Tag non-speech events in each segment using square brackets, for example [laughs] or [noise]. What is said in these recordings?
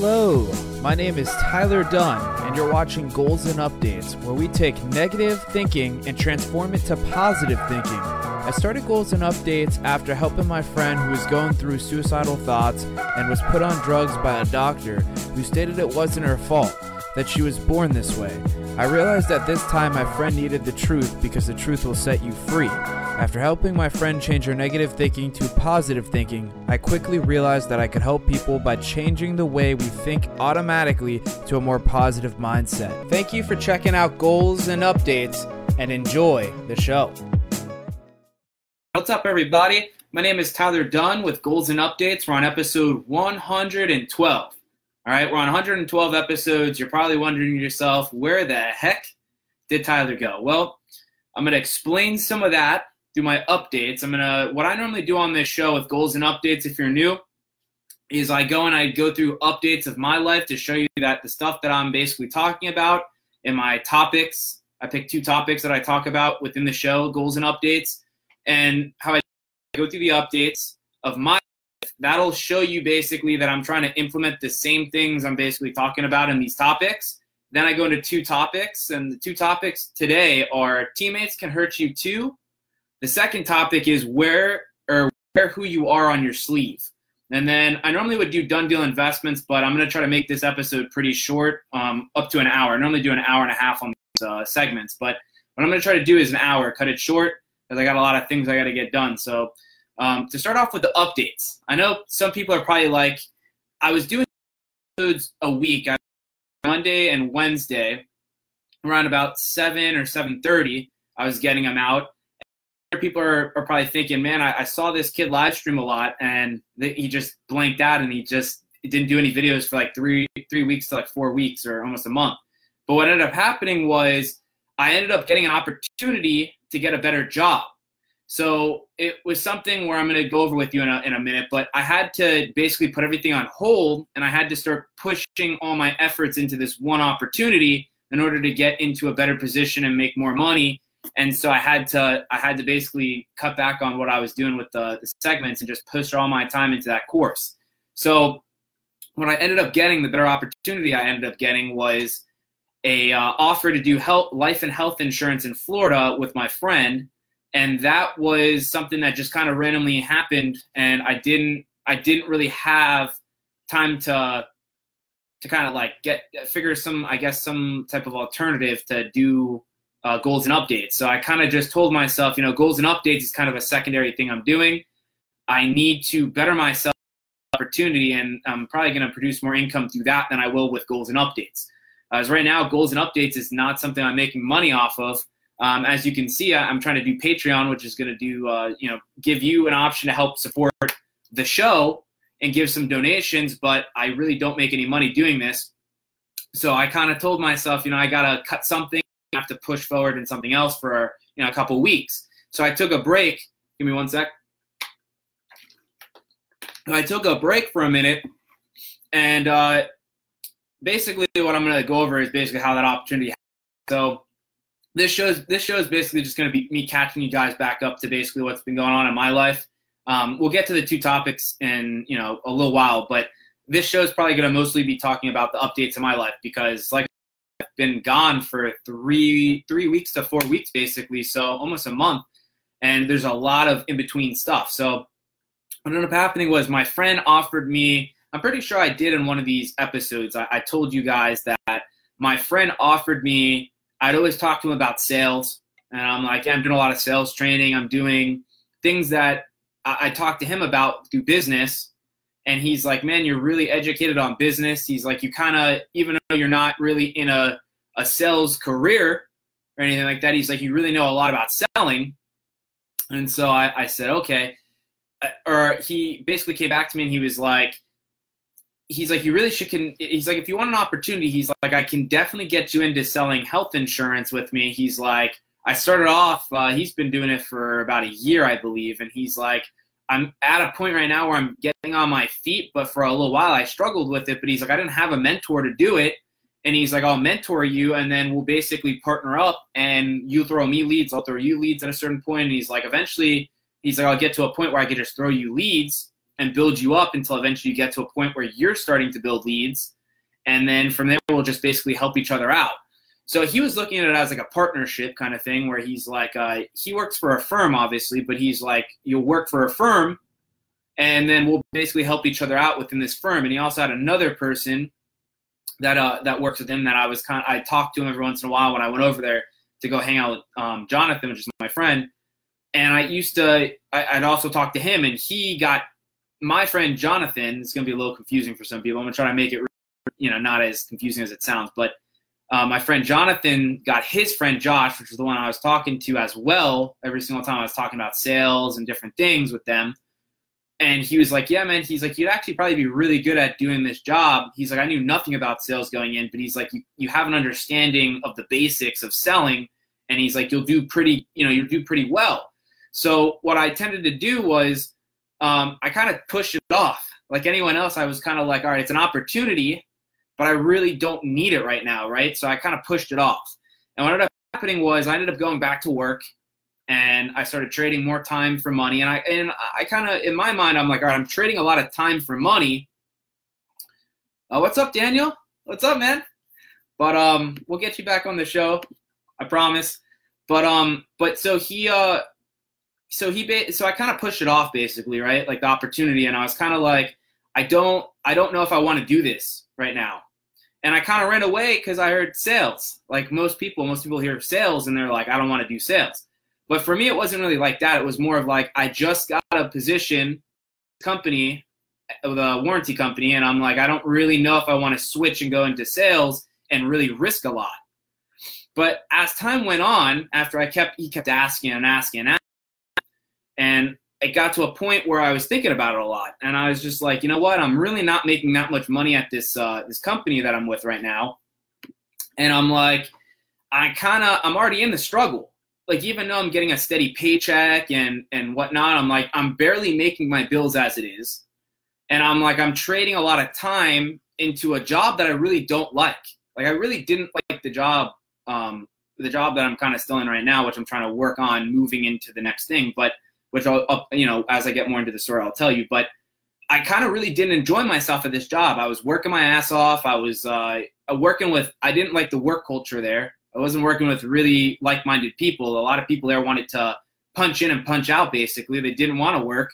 Hello, my name is Tyler Dunn, and you're watching Goals and Updates, where we take negative thinking and transform it to positive thinking. I started Goals and Updates after helping my friend who was going through suicidal thoughts and was put on drugs by a doctor who stated it wasn't her fault, that she was born this way. I realized at this time my friend needed the truth because the truth will set you free. After helping my friend change her negative thinking to positive thinking, I quickly realized that I could help people by changing the way we think automatically to a more positive mindset. Thank you for checking out Goals and Updates and enjoy the show. What's up, everybody? My name is Tyler Dunn with Goals and Updates. We're on episode 112. All right, we're on 112 episodes. You're probably wondering yourself, where the heck did Tyler go? Well, I'm going to explain some of that do my updates. I'm gonna what I normally do on this show with goals and updates. If you're new, is I go and I go through updates of my life to show you that the stuff that I'm basically talking about in my topics. I pick two topics that I talk about within the show, goals and updates, and how I go through the updates of my life. That'll show you basically that I'm trying to implement the same things I'm basically talking about in these topics. Then I go into two topics, and the two topics today are teammates can hurt you too, the second topic is wear or wear who you are on your sleeve. And then I normally would do done deal investments, but I'm going to try to make this episode pretty short, um, up to an hour. I normally do an hour and a half on these uh, segments, but what I'm going to try to do is an hour, cut it short, because I got a lot of things I got to get done. So um, to start off with the updates, I know some people are probably like, I was doing episodes a week, Monday and Wednesday, around about seven or seven thirty. I was getting them out people are, are probably thinking, man, I, I, saw this kid live stream a lot and he just blanked out and he just didn't do any videos for like three three weeks to like four weeks or almost a month. But what ended up happening was I ended up getting an opportunity to get a better job. So it was something where I'm going to go over with you in a, in a minute, but I had to basically put everything on hold and I had to start pushing all my efforts into this one opportunity in order to get into a better position and make more money and so I had to I had to basically cut back on what I was doing with the, the segments and just push all my time into that course. So what I ended up getting, the better opportunity I ended up getting was a uh, offer to do health, life and health insurance in Florida with my friend, and that was something that just kind of randomly happened, and I didn't I didn't really have time to to kind of like get figure some I guess some type of alternative to do uh, goals and updates. So I kind of just told myself, you know, goals and updates is kind of a secondary thing I'm doing. I need to better myself opportunity, and I'm probably going to produce more income through that than I will with goals and updates. As right now, goals and updates is not something I'm making money off of. Um, as you can see, I'm trying to do Patreon, which is going to do, uh, you know, give you an option to help support the show and give some donations. But I really don't make any money doing this. So I kind of told myself, you know, I got to cut something have to push forward in something else for you know a couple weeks. So I took a break. Give me one sec. I took a break for a minute, and uh, basically what I'm going to go over is basically how that opportunity. Happened. So this shows this show is basically just going to be me catching you guys back up to basically what's been going on in my life. Um, we'll get to the two topics in you know a little while, but this show is probably going to mostly be talking about the updates in my life because, like been gone for three three weeks to four weeks basically, so almost a month. And there's a lot of in between stuff. So what ended up happening was my friend offered me. I'm pretty sure I did in one of these episodes. I, I told you guys that my friend offered me. I'd always talk to him about sales, and I'm like, yeah, I'm doing a lot of sales training. I'm doing things that I, I talked to him about through business and he's like, man, you're really educated on business. He's like, you kind of, even though you're not really in a a sales career or anything like that. He's like, you really know a lot about selling. And so I, I said, okay. Uh, or he basically came back to me and he was like, he's like, you really should can. He's like, if you want an opportunity, he's like, I can definitely get you into selling health insurance with me. He's like, I started off. Uh, he's been doing it for about a year, I believe, and he's like, I'm at a point right now where I'm getting on my feet, but for a little while I struggled with it. But he's like, I didn't have a mentor to do it and he's like, I'll mentor you, and then we'll basically partner up, and you throw me leads, I'll throw you leads at a certain point. And he's like, eventually, he's like, I'll get to a point where I can just throw you leads, and build you up until eventually you get to a point where you're starting to build leads. And then from there, we'll just basically help each other out. So he was looking at it as like a partnership kind of thing where he's like, uh, he works for a firm, obviously, but he's like, you'll work for a firm and then we'll basically help each other out within this firm. And he also had another person that uh, that works with him that I was kind of, I talked to him every once in a while when I went over there to go hang out with um, Jonathan, which is my friend. And I used to, I, would also talk to him, and he got my friend Jonathan. It's going to be a little confusing for some people. I'm going to try to make it, you know, not as confusing as it sounds. But uh, my friend Jonathan got his friend Josh, which was the one I was talking to as well. Every single time I was talking about sales and different things with them and he was like, "Yeah, man." He's like, "You'd actually probably be really good at doing this job." He's like, "I knew nothing about sales going in, but he's like, you, you have an understanding of the basics of selling, and he's like, you'll do pretty, you know, you'll do pretty well." So what I tended to do was, um, I kind of pushed it off. Like anyone else, I was kind of like, "All right, it's an opportunity, but I really don't need it right now, right?" So I kind of pushed it off. And what ended up happening was, I ended up going back to work and I started trading more time for money. And I and I kind of in my mind I'm like, all right, I'm trading a lot of time for money. Uh, what's up, Daniel? What's up, man? But um, we'll get you back on the show, I promise. But um, but so he uh, so he ba- so I kind of pushed it off basically, right? Like the opportunity, and I was kind of like, I don't I don't know if I want to do this right now. And I kind of ran away because I heard sales. Like most people, most people hear sales and they're like, I don't want to do sales. But for me, it wasn't really like that. It was more of like I just got a position company, the warranty company, and I'm like, I don't really know if I want to switch and go into sales and really risk a lot. But as time went on, after I kept he kept asking and asking and asking, and it got to a point where I was thinking about it a lot, and I was just like, you know what? I'm really not making that much money at this uh, this company that I'm with right now, and I'm like, I kind of I'm already in the struggle like even though I'm getting a steady paycheck and and whatnot, I'm like I'm barely making my bills as it is, and I'm like I'm trading a lot of time into a job that I really don't like. Like I really didn't like the job, um, the job that I'm kind of still in right now, which I'm trying to work on moving into the next thing. But which I'll, you know, as I get more into the story, I'll tell you. But I kind of really didn't enjoy myself at this job. I was working my ass off. I was uh, working with. I didn't like the work culture there. I wasn't working with really like-minded people. A lot of people there wanted to punch in and punch out. Basically, they didn't want to work,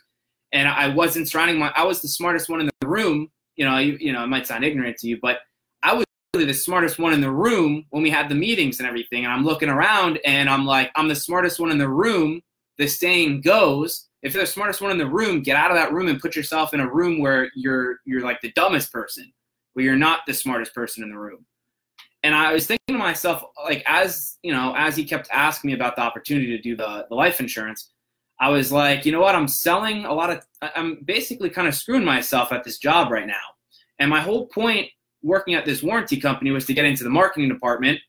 and I wasn't surrounding my. I was the smartest one in the room. You know, you, you know, it might sound ignorant to you, but I was really the smartest one in the room when we had the meetings and everything. And I'm looking around, and I'm like, I'm the smartest one in the room. The saying goes, if you're the smartest one in the room, get out of that room and put yourself in a room where you're you're like the dumbest person, where you're not the smartest person in the room and I was thinking to myself, like as you know, as he kept asking me about the opportunity to do the, the life insurance, I was like, you know what, I'm selling a lot of, I'm basically kind of screwing myself at this job right now. And my whole point working at this warranty company was to get into the marketing department.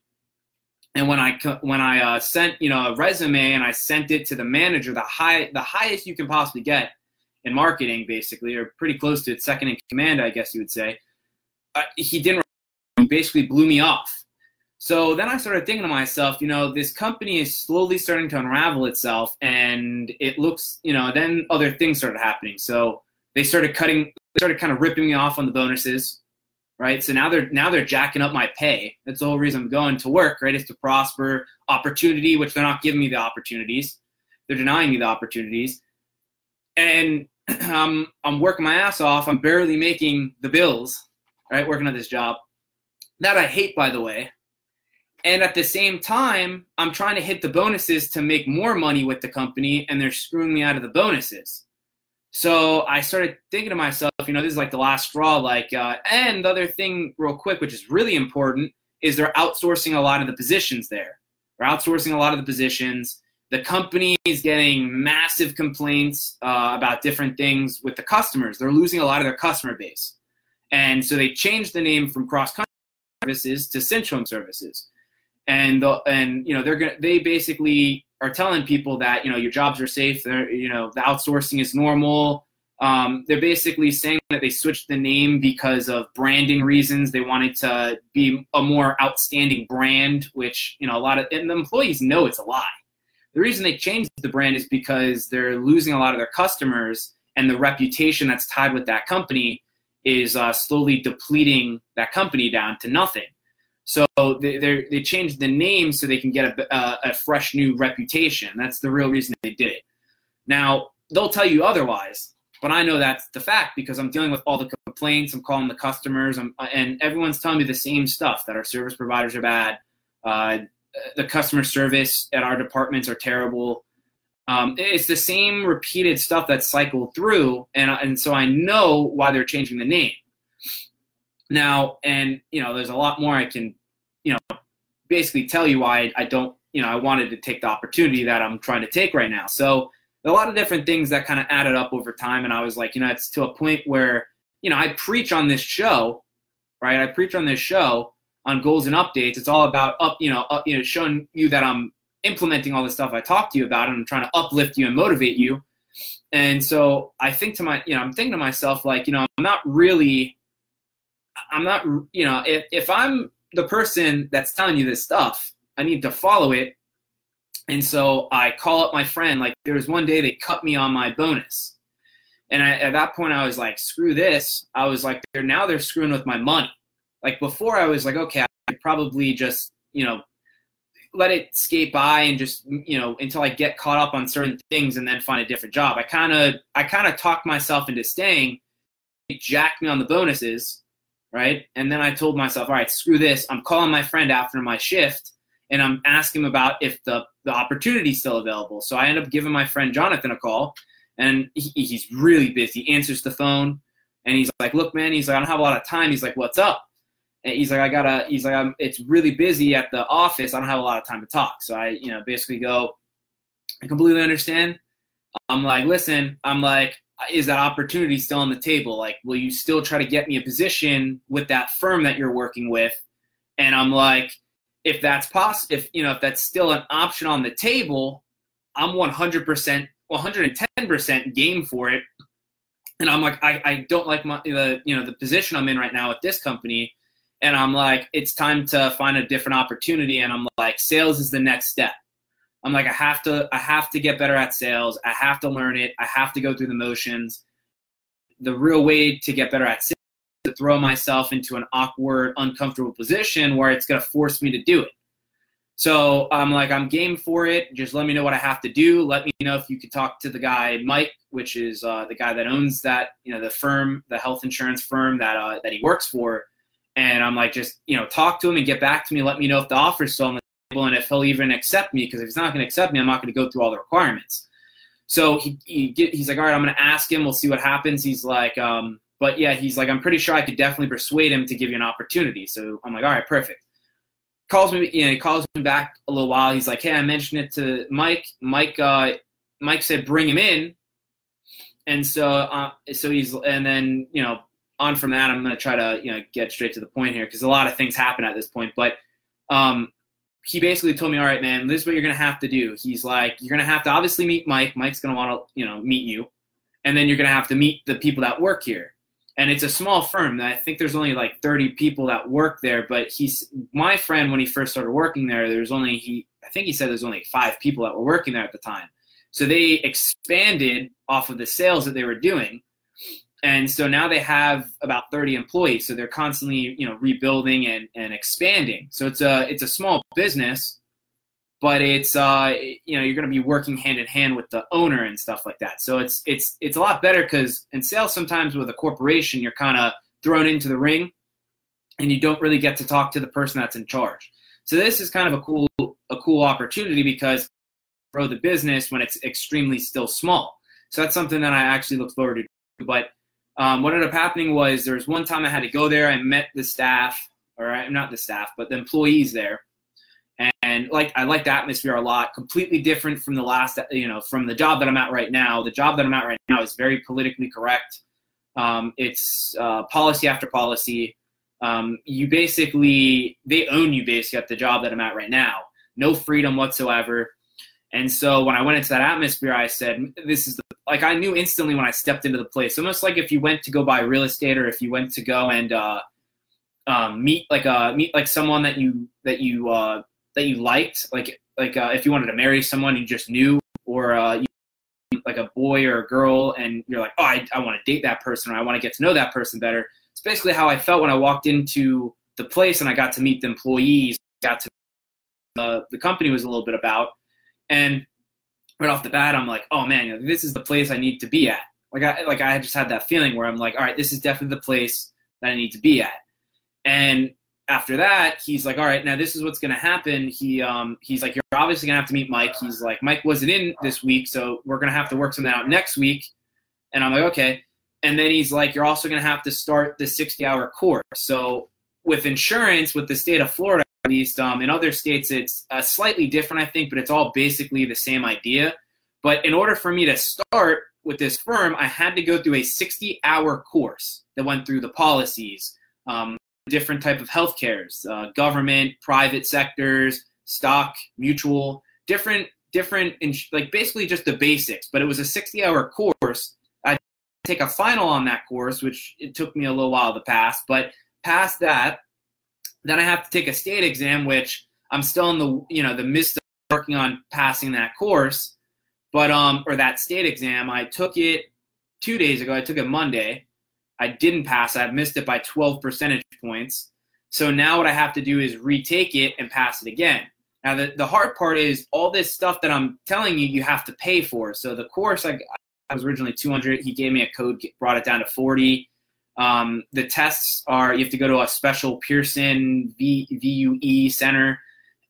And when I when I uh, sent you know a resume and I sent it to the manager, the high the highest you can possibly get in marketing, basically, or pretty close to it, second in command, I guess you would say. Uh, he didn't basically blew me off. So then I started thinking to myself, you know, this company is slowly starting to unravel itself, and it looks, you know, then other things started happening. So they started cutting, they started kind of ripping me off on the bonuses, right? So now they're now they're jacking up my pay. That's the whole reason I'm going to work, right? Is to prosper, opportunity, which they're not giving me the opportunities. They're denying me the opportunities, and I'm [clears throat] um, I'm working my ass off. I'm barely making the bills, right? Working at this job that I hate, by the way. And at the same time, I'm trying to hit the bonuses to make more money with the company, and they're screwing me out of the bonuses. So I started thinking to myself, you know, this is like the last straw. Like, uh, and the other thing, real quick, which is really important, is they're outsourcing a lot of the positions there. They're outsourcing a lot of the positions. The company is getting massive complaints uh, about different things with the customers. They're losing a lot of their customer base. And so they changed the name from cross country services to Centrum services, and the, and you know they're gonna they basically are telling people that you know your jobs are safe. They're you know the outsourcing is normal. Um, they're basically saying that they switched the name because of branding reasons. They wanted to be a more outstanding brand, which you know a lot of and the employees know it's a lie. The reason they changed the brand is because they're losing a lot of their customers and the reputation that's tied with that company is uh, slowly depleting that company down to nothing. So they they changed the name so they can get a, a, a fresh new reputation. That's the real reason they did it. Now they'll tell you otherwise, but I know that's the fact because I'm dealing with all the complaints. I'm calling the customers, I'm, and everyone's telling me the same stuff that our service providers are bad. Uh, the customer service at our departments are terrible. Um, it's the same repeated stuff that's cycled through, and and so I know why they're changing the name. Now, and you know, there's a lot more I can, you know, basically tell you why I don't, you know, I wanted to take the opportunity that I'm trying to take right now. So a lot of different things that kind of added up over time, and I was like, you know, it's to a point where, you know, I preach on this show, right? I preach on this show on goals and updates. It's all about up, you know, up, you know, showing you that I'm implementing all the stuff I talked to you about, and I'm trying to uplift you and motivate you. And so I think to my, you know, I'm thinking to myself, like, you know, I'm not really I'm not, you know, if, if I'm the person that's telling you this stuff, I need to follow it. And so I call up my friend. Like there was one day they cut me on my bonus. And I, at that point, I was like, screw this. I was like, they're now they're screwing with my money. Like before, I was like, okay, I probably just, you know, let it skate by and just, you know, until I get caught up on certain things and then find a different job. I kind of, I kind of talked myself into staying. It jacked me on the bonuses right? And then I told myself, all right, screw this. I'm calling my friend after my shift and I'm asking him about if the, the opportunity's still available. So I end up giving my friend Jonathan a call and he, he's really busy. He answers the phone and he's like, look, man, he's like, I don't have a lot of time. He's like, what's up? And he's like, I gotta, he's like, I'm, it's really busy at the office. I don't have a lot of time to talk. So I, you know, basically go, I completely understand. I'm like, listen, I'm like, is that opportunity still on the table? Like, will you still try to get me a position with that firm that you're working with? And I'm like, if that's possible, if you know, if that's still an option on the table, I'm 100%, 110% game for it. And I'm like, I, I don't like my the you know the position I'm in right now at this company, and I'm like, it's time to find a different opportunity. And I'm like, sales is the next step. I'm like, I have to, I have to get better at sales. I have to learn it. I have to go through the motions. The real way to get better at sales is to throw myself into an awkward, uncomfortable position where it's going to force me to do it. So I'm like, I'm game for it. Just let me know what I have to do. Let me know if you could talk to the guy Mike, which is uh, the guy that owns that, you know, the firm, the health insurance firm that uh, that he works for. And I'm like, just you know, talk to him and get back to me. Let me know if the offer's still on and if he'll even accept me because if he's not going to accept me i'm not going to go through all the requirements. So he, he he's like all right i'm going to ask him we'll see what happens. He's like um, but yeah he's like i'm pretty sure i could definitely persuade him to give you an opportunity. So i'm like all right perfect. Calls me you know he calls me back a little while. He's like hey i mentioned it to mike. Mike uh, mike said bring him in. And so uh, so he's and then you know on from that i'm going to try to you know get straight to the point here because a lot of things happen at this point. But um, he basically told me, all right, man, this is what you're gonna have to do. He's like, you're gonna have to obviously meet Mike. Mike's gonna want to, you know, meet you, and then you're gonna have to meet the people that work here. And it's a small firm. I think there's only like 30 people that work there. But he's my friend when he first started working there. There's only he. I think he said there's only five people that were working there at the time. So they expanded off of the sales that they were doing and so now they have about 30 employees so they're constantly you know rebuilding and, and expanding. So it's a it's a small business but it's uh you know you're going to be working hand in hand with the owner and stuff like that. So it's it's it's a lot better because in sales sometimes with a corporation you're kind of thrown into the ring and you don't really get to talk to the person that's in charge. So this is kind of a cool a cool opportunity because grow the business when it's extremely still small. So that's something that i actually look forward to but um, what ended up happening was there was one time I had to go there. I met the staff, or I'm not the staff, but the employees there, and like I liked the atmosphere a lot. Completely different from the last, you know, from the job that I'm at right now. The job that I'm at right now is very politically correct. Um, it's uh, policy after policy. Um, you basically they own you basically at the job that I'm at right now. No freedom whatsoever. And so when I went into that atmosphere, I said, "This is the like." I knew instantly when I stepped into the place. Almost like if you went to go buy real estate, or if you went to go and uh, um, meet like uh, meet like someone that you that you uh, that you liked, like like uh, if you wanted to marry someone you just knew, or uh, you like a boy or a girl and you're like, oh, I, I want to date that person or I want to get to know that person better. It's basically how I felt when I walked into the place and I got to meet the employees, got to uh, the company was a little bit about. And right off the bat, I'm like, oh man, this is the place I need to be at. Like I like I just had that feeling where I'm like, all right, this is definitely the place that I need to be at. And after that, he's like, all right, now this is what's to happen. He um, he's like, you're obviously to have to meet Mike. He's like, Mike wasn't in this week, so we're to have to work something out next week. And I'm like, okay. And then he's like, you're also to have to start the 60 hour course. So with insurance, with the state of Florida, at least um, in other states, it's uh, slightly different, I think, but it's all basically the same idea. But in order for me to start with this firm, I had to go through a 60 hour course that went through the policies. Um, different type of health cares, uh, government, private sectors, stock, mutual, different, different, like basically just the basics. But it was a 60 hour course. I take a final on that course, which it took me a little while to pass. But past that, then I have to take a state exam, which I'm still in the, you know, the midst of working on passing that course. But, um, or that state exam, I took it two days ago. I took it Monday I didn't pass. I missed it by 12 percentage points. So now what I have to do is retake it and pass it again. Now the, the hard part is all this stuff that I'm telling you, you have to pay for. So the course I, I was originally 200. He gave me a code, brought it down to 40. Um, the tests are you have to go to a special Pearson v, VUE center,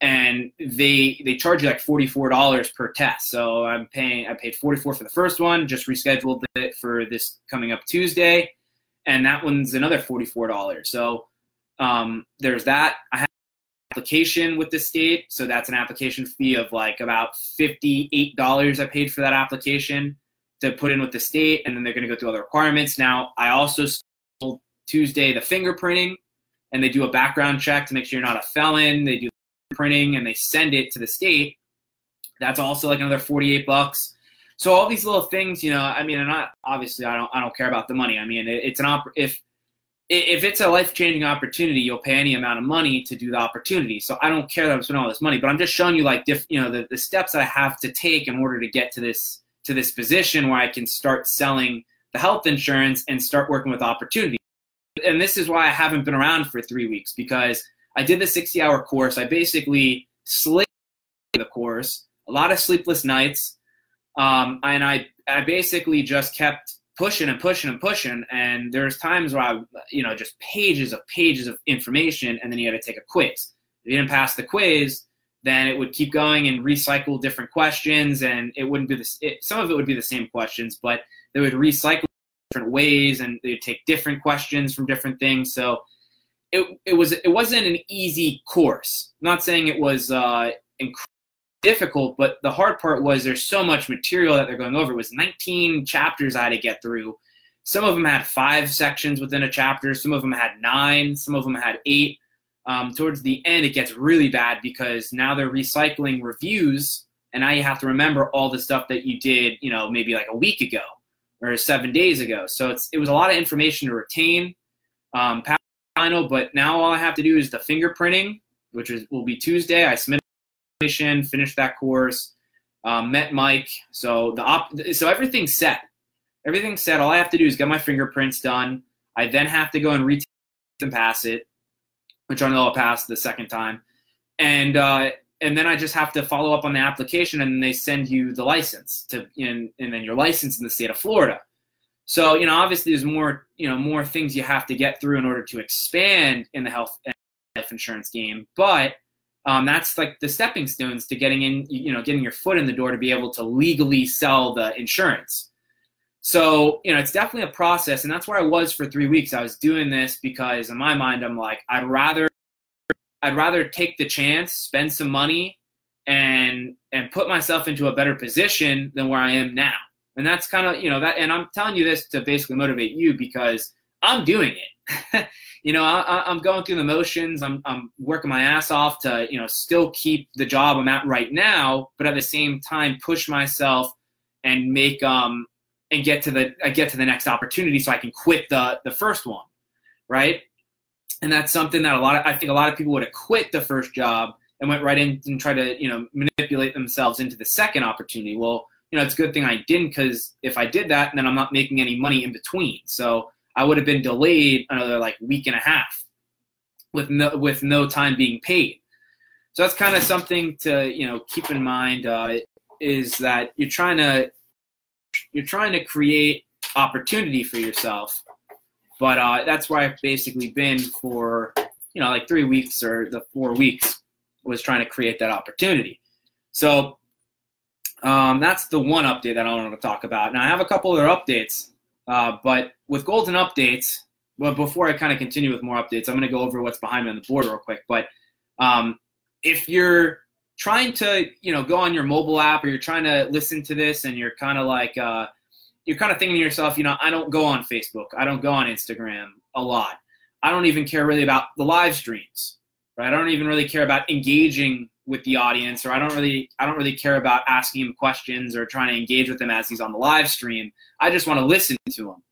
and they they charge you like forty four dollars per test. So I'm paying I paid forty four for the first one, just rescheduled it for this coming up Tuesday and that one's another $44. So um, there's that. I have application with the state, so that's an application fee of like about $58 I paid for that application to put in with the state, and then they're going to go through all the requirements. Now, I also Tuesday the fingerprinting, and they do a background check to make sure you're not a felon. They do printing and they send it to the state. That's also like another 48 bucks. So all these little things, you know, I mean, and not obviously I don't I don't care about the money. I mean, it, it's an op- if if it's a life changing opportunity, you'll pay any amount of money to do the opportunity. So I don't care that I'm spending all this money, but I'm just showing you like diff, you know the, the steps that I have to take in order to get to this to this position where I can start selling the health insurance and start working with opportunity. And this is why I haven't been around for three weeks because I did the 60 hour course. I basically slipped the course, a lot of sleepless nights. Um, and I, I basically just kept pushing and pushing and pushing. And there's times where I, you know, just pages of pages of information, and then you had to take a quiz. If you didn't pass the quiz, then it would keep going and recycle different questions, and it wouldn't be the it, some of it would be the same questions, but they would recycle different ways, and they'd take different questions from different things. So it it was it wasn't an easy course. I'm not saying it was uh, difficult, but the hard part was there's so much material that they're going over. It was 19 chapters I had to get through. Some of them had five sections within a chapter. Some of them had nine. Some of them had eight. Um, towards the end, it gets really bad because now they're recycling reviews, and now you have to remember all the stuff that you did, you know, maybe like a week ago or seven days ago. So it's it was a lot of information to retain. Um, final, but now all I have to do is the fingerprinting, which is will be Tuesday. I submit finished that course, um, met Mike. So the op- so everything's set. Everything's set. All I have to do is get my fingerprints done. I then have to go and retake and pass it, which I know I'll pass the second time, and uh, and then I just have to follow up on the application, and they send you the license to, and, and then your license in the state of Florida. So you know, obviously, there's more you know more things you have to get through in order to expand in the health and life insurance game, but um, that's like the stepping stones to getting in, you know, getting your foot in the door to be able to legally sell the insurance. So, you know, it's definitely a process. And that's where I was for three weeks. I was doing this because in my mind, I'm like, I'd rather, I'd rather take the chance, spend some money and, and put myself into a better position than where I am now. And that's kind of, you know, that, and I'm telling you this to basically motivate you because I'm doing it. [laughs] you know, I, am going through the motions. I'm, I'm working my ass off to, you know, still keep the job I'm at right now, but at the same time, push myself and make um and get to the I get to the next opportunity so I can quit the the first one, right? And that's something that a lot of I think a lot of people would have quit the first job and went right in and tried to you know manipulate themselves into the second opportunity. Well, you know, it's a good thing I didn't because if I did that, then I'm not making any money in between. So I would have been delayed another like week and a half with no with no time being paid. So that's kind of something to you know keep in mind uh, is that you're trying to you're trying to create opportunity for yourself, but uh, that's where I've basically been for you know like three weeks or the four weeks was trying to create that opportunity. So um, that's the one update that I want to talk about. Now I have a couple other updates, uh, but with golden updates, well, before I kind of continue with more updates, I'm going to go over what's behind me on the board real quick. But um, if you're trying to, you know, go on your mobile app or you're trying to listen to this and you're kind of like, uh, you're kind of thinking to yourself, you know, I don't go on Facebook, I don't go on Instagram a lot. I don't even care really about the live streams, right? I don't even really care about engaging with the audience, or I don't really, I don't really care about asking him questions or trying to engage with him as he's on the live stream. I just want to listen to him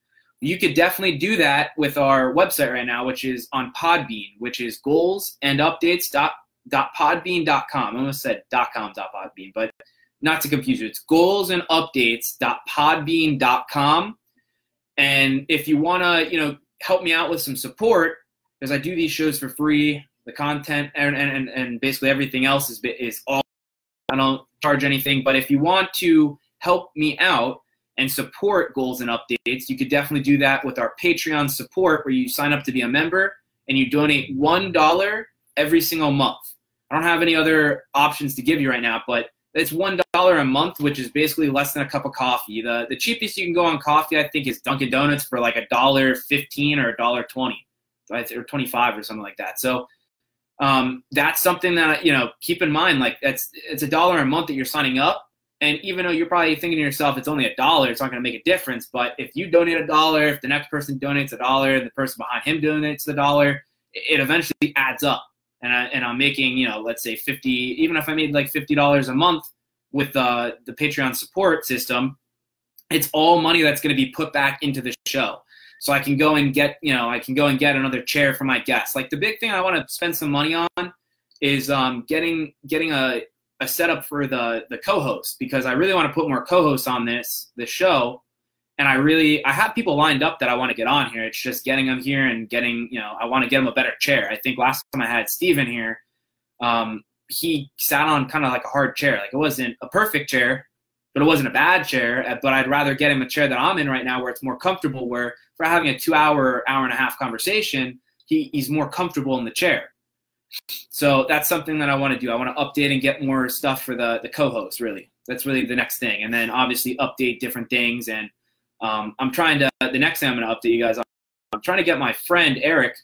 you could definitely do that with our website right now, which is on Podbean, which is goals and updates dot, dot podbean.com. I almost said dot com dot podbean, but not to confuse you. It's goals and. And if you want to, you know, help me out with some support, because I do these shows for free, the content and, and, and basically everything else is, is all, I don't charge anything. But if you want to help me out, and support goals and updates, you could definitely do that with our Patreon support where you sign up to be a member and you donate $1 every single month. I don't have any other options to give you right now, but it's $1 a month, which is basically less than a cup of coffee. The, the cheapest you can go on coffee, I think, is Dunkin' Donuts for like a dollar fifteen or a dollar twenty, or twenty five or something like that. So um, that's something that you know keep in mind. Like that's it's a dollar a month that you're signing up, and even though you're probably thinking to yourself, it's only a dollar, it's not going to make a difference. But if you donate a dollar, if the next person donates a dollar, the person behind him donates the dollar, it eventually adds up. And, I, and I'm making, you know, let's say 50, even if I made like $50 a month with uh, the Patreon support system, it's all money that's going to be put back into the show. So I can go and get, you know, I can go and get another chair for my guests. Like the big thing I want to spend some money on is um, getting getting a a setup for the the co-host because I really want to put more co-hosts on this this show, and I really I have people lined up that I want to get on here. It's just getting them here and getting you know I want to get them a better chair. I think last time I had Steven here, um, he sat on kind of like a hard chair. Like it wasn't a perfect chair, but it wasn't a bad chair. Uh, but I'd rather get him a chair that I'm in right now where it's more comfortable. Where for having a two hour hour and a half conversation, he, he's more comfortable in the chair. So that's something that I want to do. I want to update and get more stuff for the the co-host. Really, that's really the next thing. And then obviously update different things. And um, I'm trying to. The next thing I'm going to update you guys on. I'm trying to get my friend Eric,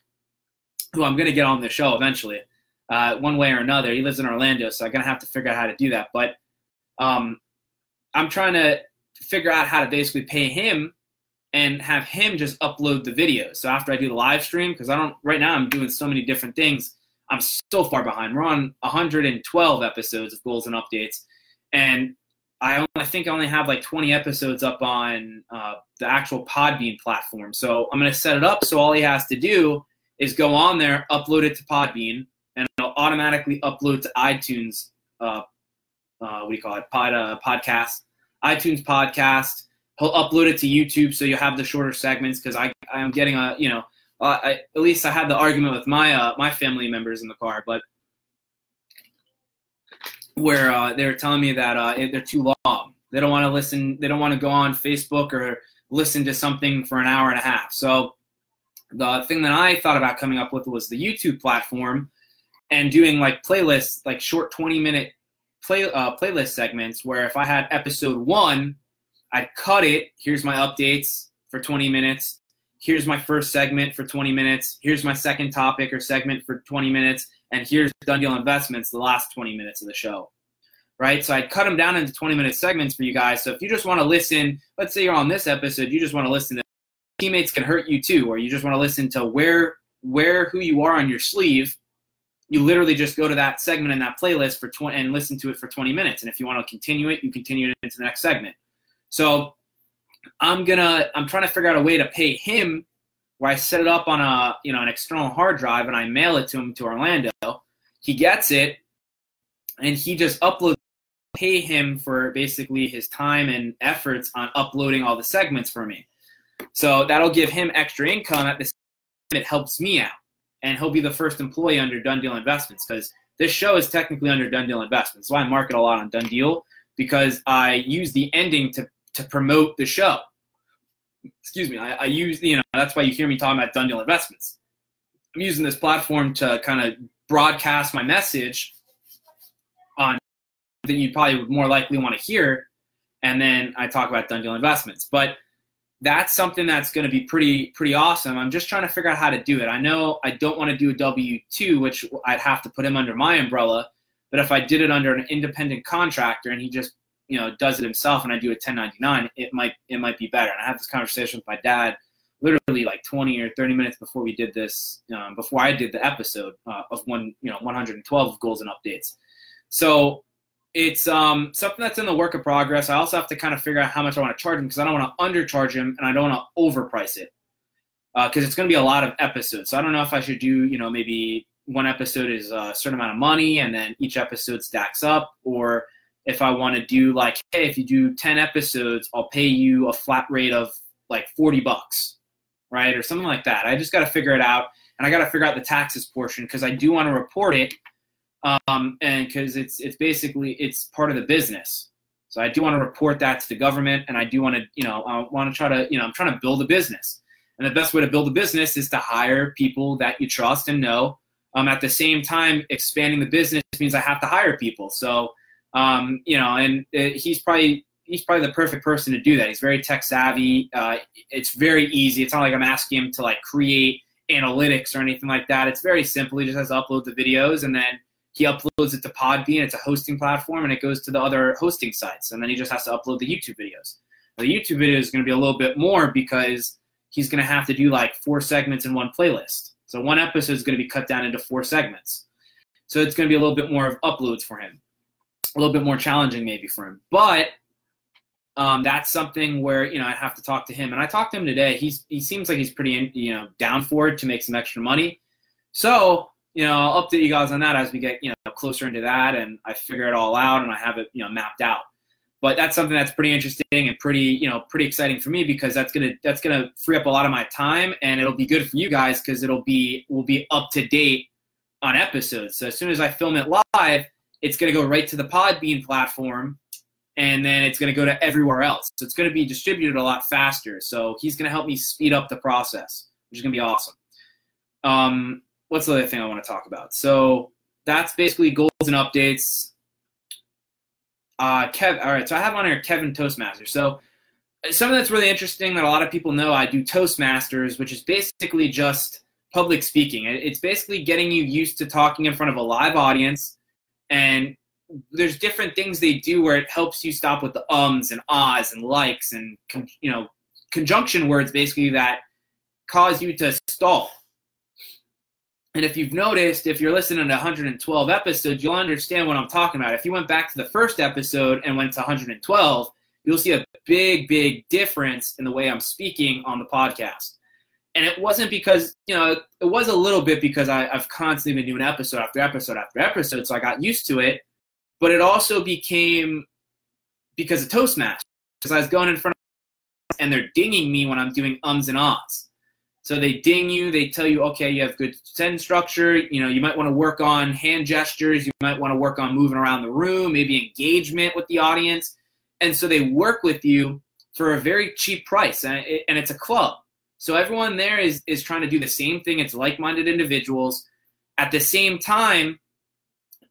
who I'm going to get on the show eventually, uh, one way or another. He lives in Orlando, so I'm going to have to figure out how to do that. But um, I'm trying to figure out how to basically pay him and have him just upload the videos. So after I do the live stream, because I don't right now I'm doing so many different things I'm so far behind. We're on 112 episodes of goals and updates, and I, only, I think I only have like 20 episodes up on uh, the actual Podbean platform. So I'm going to set it up so all he has to do is go on there, upload it to Podbean, and it'll automatically upload to iTunes. Uh, uh, what do you call it? Pod uh, podcast, iTunes podcast. He'll upload it to YouTube, so you'll have the shorter segments because I I'm getting a you know uh, I, at least I had the argument with my uh, my family members in the car, but where uh, they were telling me that uh, they're too long. They don't want to listen. They don't want to go on Facebook or listen to something for an hour and a half. So the thing that I thought about coming up with was the YouTube platform and doing like playlists, like short 20 minute play uh, playlist segments. Where if I had episode one, I'd cut it. Here's my updates for 20 minutes here's my first segment for 20 minutes, here's my second topic or segment for 20 minutes, and here's Done Deal Investments, the last 20 minutes of the show. Right? So I cut them down into 20 minute segments for you guys. So if you just want to listen, let's say you're on this episode, you just want to listen to teammates can hurt you too, or you just want to listen to wear wear who you are on your sleeve, you literally just go to that segment in that playlist for 20 and listen to it for 20 minutes. And if you want to continue it, you continue it into the next segment. So I'm gonna I'm trying to figure out a way to pay him where I set it up on a you know an external hard drive and I mail it to him to Orlando. He gets it and he just uploads pay him for basically his time and efforts on uploading all the segments for me. So that'll give him extra income at the same time it helps me out. And he'll be the first employee under Done Deal Investments because this show is technically under Done Deal Investments. So I market a lot on Done Deal because I use the ending to, to promote the show. Excuse me. I, I use, you know, that's why you hear me talking about Done Deal Investments. I'm using this platform to kind of broadcast my message on that you probably would more likely want to hear. And then I talk about Done Deal Investments. But that's something that's going to be pretty pretty awesome. I'm just trying to figure out how to do it. I know I don't want to do a W two, which I'd have to put him under my umbrella. But if I did it under an independent contractor and he just you know does it himself, and I do a 1099, it might it might be better. And I had this conversation with my dad literally like 20 or 30 minutes before we did this, um, before I did the episode uh, of one you know 112 goals and updates. So it's um, something that's in the work of progress. I also have to kind of figure out how much I want to charge him because I don't want to undercharge him and I don't want to overprice it because uh, it's going to be a lot of episodes. So I don't know if I should do, you know, maybe one episode is a certain amount of money and then each episode stacks up, or if I want to do like, hey, if you do 10 episodes, I'll pay you a flat rate of like 40 bucks, right? Or something like that. I just got to figure it out. And I got to figure out the taxes portion because I do want to report it um, and because it's it's basically it's part of the business. So I do want to report that to the government, and I do want to you know I want to try to you know I'm trying to build a business, and the best way to build a business is to hire people that you trust and know. Um, at the same time, expanding the business means I have to hire people. So um, you know, and it, he's probably he's probably the perfect person to do that. He's very tech savvy. Uh, it's very easy. It's not like I'm asking him to like create analytics or anything like that. It's very simple. He just has to upload the videos and then he uploads it to Podbean. It's a hosting platform, and it goes to the other hosting sites. And then he just has to upload the YouTube videos. Now, the YouTube video is going to be a little bit more because he's going to have to do like four segments in one playlist. So one episode is going to be cut down into four segments. So it's going to be a little bit more of uploads for him, a little bit more challenging maybe for him. But um, that's something where you know I have to talk to him, and I talked to him today. He's he seems like he's pretty you know down for it to make some extra money. So you know, I'll update you guys on that as we get, you know, closer into that and I figure it all out and I have it, you know, mapped out. But that's something that's pretty interesting and pretty, you know, pretty exciting for me because that's gonna that's gonna free up a lot of my time and it'll be good for you guys because it'll be will be up to date on episodes. So as soon as I film it live, it's gonna go right to the Podbean platform and then it's going to go to everywhere else. So it's going to be distributed a lot faster. So he's going to help me speed up the process, which is going to be awesome. Um, what's the other thing I want to talk about? So that's basically goals and updates. Uh, Kev, all right, so I have on here Kevin Toastmaster. So something that's really interesting that a lot of people know, I do Toastmasters, which is basically just public speaking. It's basically getting you used to talking in front of a live audience, and there's different things they do where it helps you stop with the ums and ahs and likes and you know conjunction words basically that cause you to stall and if you've noticed, if you're listening to 112 episodes, you'll understand what I'm talking about. If you went back to the first episode and went to 112, you'll see a big, big difference in the way I'm speaking on the podcast. And it wasn't because, you know, it was a little bit because I, have constantly been doing episode after episode after episode, so I got used to it. But it also became because of Toastmasters, because I was going in front of and they're dinging me when I'm doing ums and ahs. So they ding you, they tell you, okay, you have good sentence structure. You know, you might want to work on hand gestures. You might want to work on moving around the room, maybe engagement with the audience. And so they work with you for a very cheap price, and, and it's a club. So everyone there is is trying to do the same thing. It's like-minded individuals. At the same time,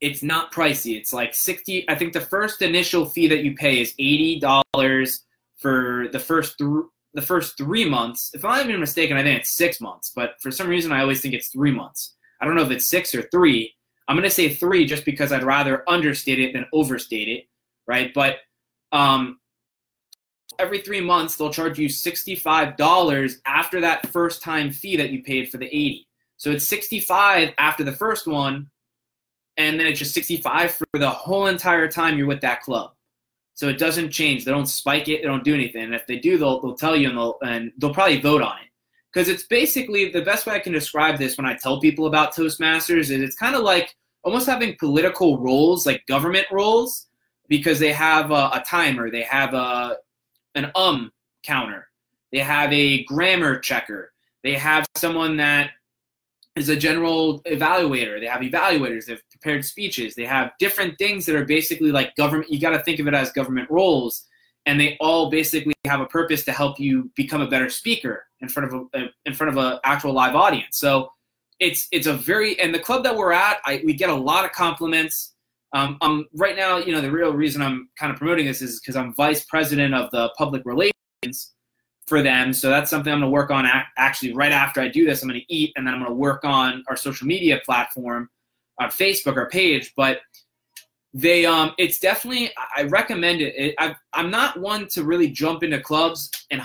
it's not pricey. It's like 60 I think the first initial fee that you pay is $80 for the first th- the first three months. If I'm not even mistaken, I think it's six months, but for some reason I always think it's three months. I don't know if it's six or three. I'm going to say three just because I'd rather understate it than overstate it, right? But um, every three months they'll charge you $65 after that first time fee that you paid for the 80. So it's 65 after the first one, and then it's just 65 for the whole entire time you're with that club. So it doesn't change. They don't spike it. They don't do anything. And if they do, they'll, they'll tell you and they'll, and they'll probably vote on it. Because it's basically the best way I can describe this when I tell people about Toastmasters is it's kind of like almost having political roles, like government roles, because they have a, a timer, they have a an um counter, they have a grammar checker, they have someone that is a general evaluator. They have evaluators. They've prepared speeches. They have different things that are basically like government. You got to think of it as government roles, and they all basically have a purpose to help you become a better speaker in front of a in front of an actual live audience. So it's it's a very and the club that we're at, I, we get a lot of compliments. Um, I'm right now, you know, the real reason I'm kind of promoting this is because I'm vice president of the public relations for them. So that's something I'm going to work on actually right after I do this. I'm going to eat and then I'm going to work on our social media platform on Facebook, our page. But they, um, it's definitely, I recommend it. it I, I'm not one to really jump into clubs. In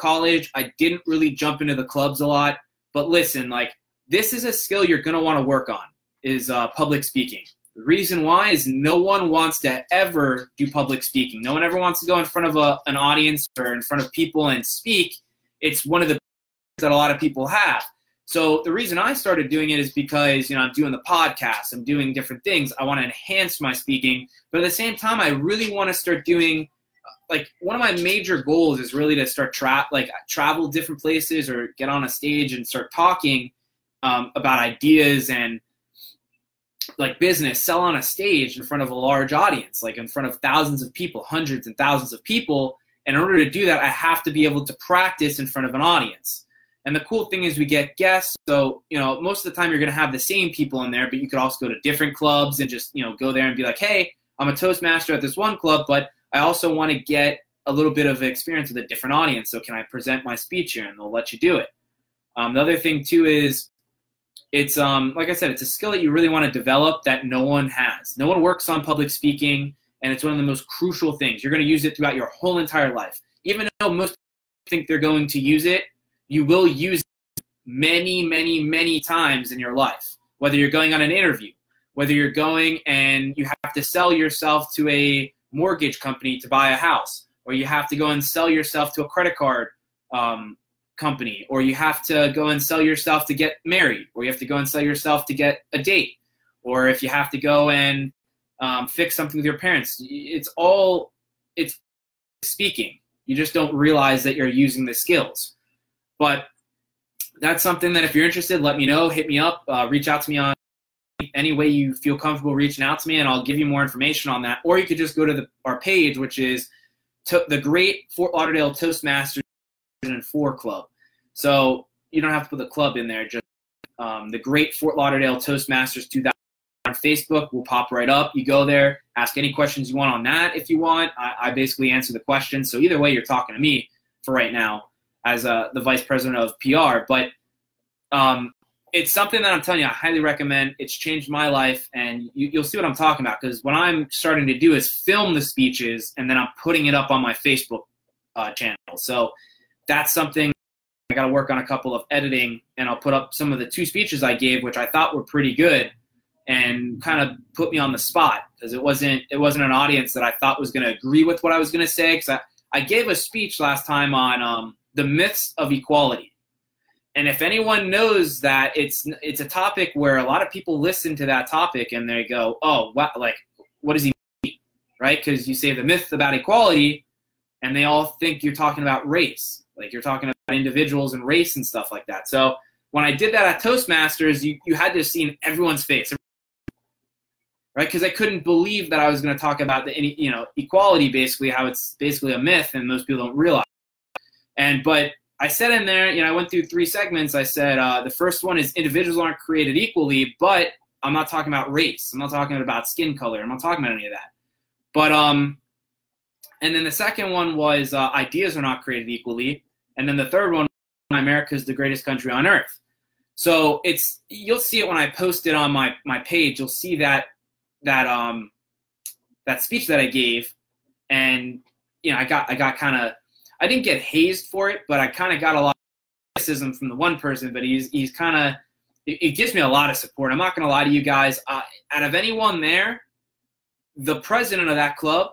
college, I didn't really jump into the clubs a lot. But listen, like, this is a skill you're going to want to work on is uh, public speaking. The reason why is no one wants to ever do public speaking. No one ever wants to go in front of a, an audience or in front of people and speak. It's one of the [laughs] that a lot of people have. So the reason I started doing it is because you know I'm doing the podcast, I'm doing different things. I want to enhance my speaking, but at the same time, I really want to start doing like one of my major goals is really to start tra- like travel different places or get on a stage and start talking um, about ideas and like business sell on a stage in front of a large audience like in front of thousands of people hundreds and thousands of people. And in order to do that i have to be able to practice in front of an audience. And the cool thing is we get guests so you know most of the time you're going to have the same people in there but you could also go to different clubs and just you know go there and be like hey i'm a toastmaster at this one club but i also want to get a little bit of experience with a different audience so can i present my speech here and they'll let you do it. Um, the other thing too is it's um like I said, it's a skill that you really want to develop that no one has. No one works on public speaking, and it's one of the most crucial things. You're going to use it throughout your whole entire life. Even though most think they're going to use it, you will use it many, many, many times in your life. Whether you're going on an interview, whether you're going and you have to sell yourself to a mortgage company to buy a house, or you have to go and sell yourself to a credit card um, company, or you have to go and sell yourself to get married, or you have to go and sell yourself to get a date, or if you have to go and um, fix something with your parents. It's all it's speaking. You just don't realize that you're using the skills. But that's something that if you're interested, let me know. Hit me up. Uh, reach out to me on any way you feel comfortable reaching out to me, and I'll give you more information on that. Or you could just go to the, our page, which is to, the Great Fort Lauderdale Toastmasters and Four Club. So you don't have to put the club in there. Just um, the Great Fort Lauderdale Toastmasters 2000 on Facebook will pop right up. You go there, ask any questions you want on that if you want. I, I basically answer the questions. So either way, you're talking to me for right now as uh, the vice president of PR. But um, it's something that I'm telling you, I highly recommend. It's changed my life, and you, will see what I'm talking about. Because what I'm starting to do is film the speeches, and then I'm putting it up on my Facebook uh, channel. So that's something I got to work on a couple of editing, and I'll put up some of the two speeches I gave, which I thought were pretty good, and kind of put me on the spot because it wasn't it wasn't an audience that I thought was going to agree with what I was going to say. Because I, I gave a speech last time on um, the myths of equality, and if anyone knows that it's it's a topic where a lot of people listen to that topic and they go, oh, what like what does he mean, right? Because you say the myth about equality, and they all think you're talking about race like you're talking about individuals and race and stuff like that. So when I did that at Toastmasters, you, you had to see everyone's face, right? Because I couldn't believe that I was going to talk about the any you know equality, basically how it's basically a myth and most people don't realize. And but I said in there, you know, I went through three segments. I said uh, the first one is individuals aren't created equally, but I'm not talking about race. I'm not talking about skin color. I'm not talking about any of that. But um, and then the second one was uh, ideas are not created equally. And then the third one, America is the greatest country on earth. So it's you'll see it when I post it on my my page. You'll see that that um that speech that I gave, and you know I got I got kind of I didn't get hazed for it, but I kind of got a lot of criticism from the one person. But he's he's kind of it, gives me a lot of support. I'm not gonna lie to you guys. Uh, out of anyone there, the president of that club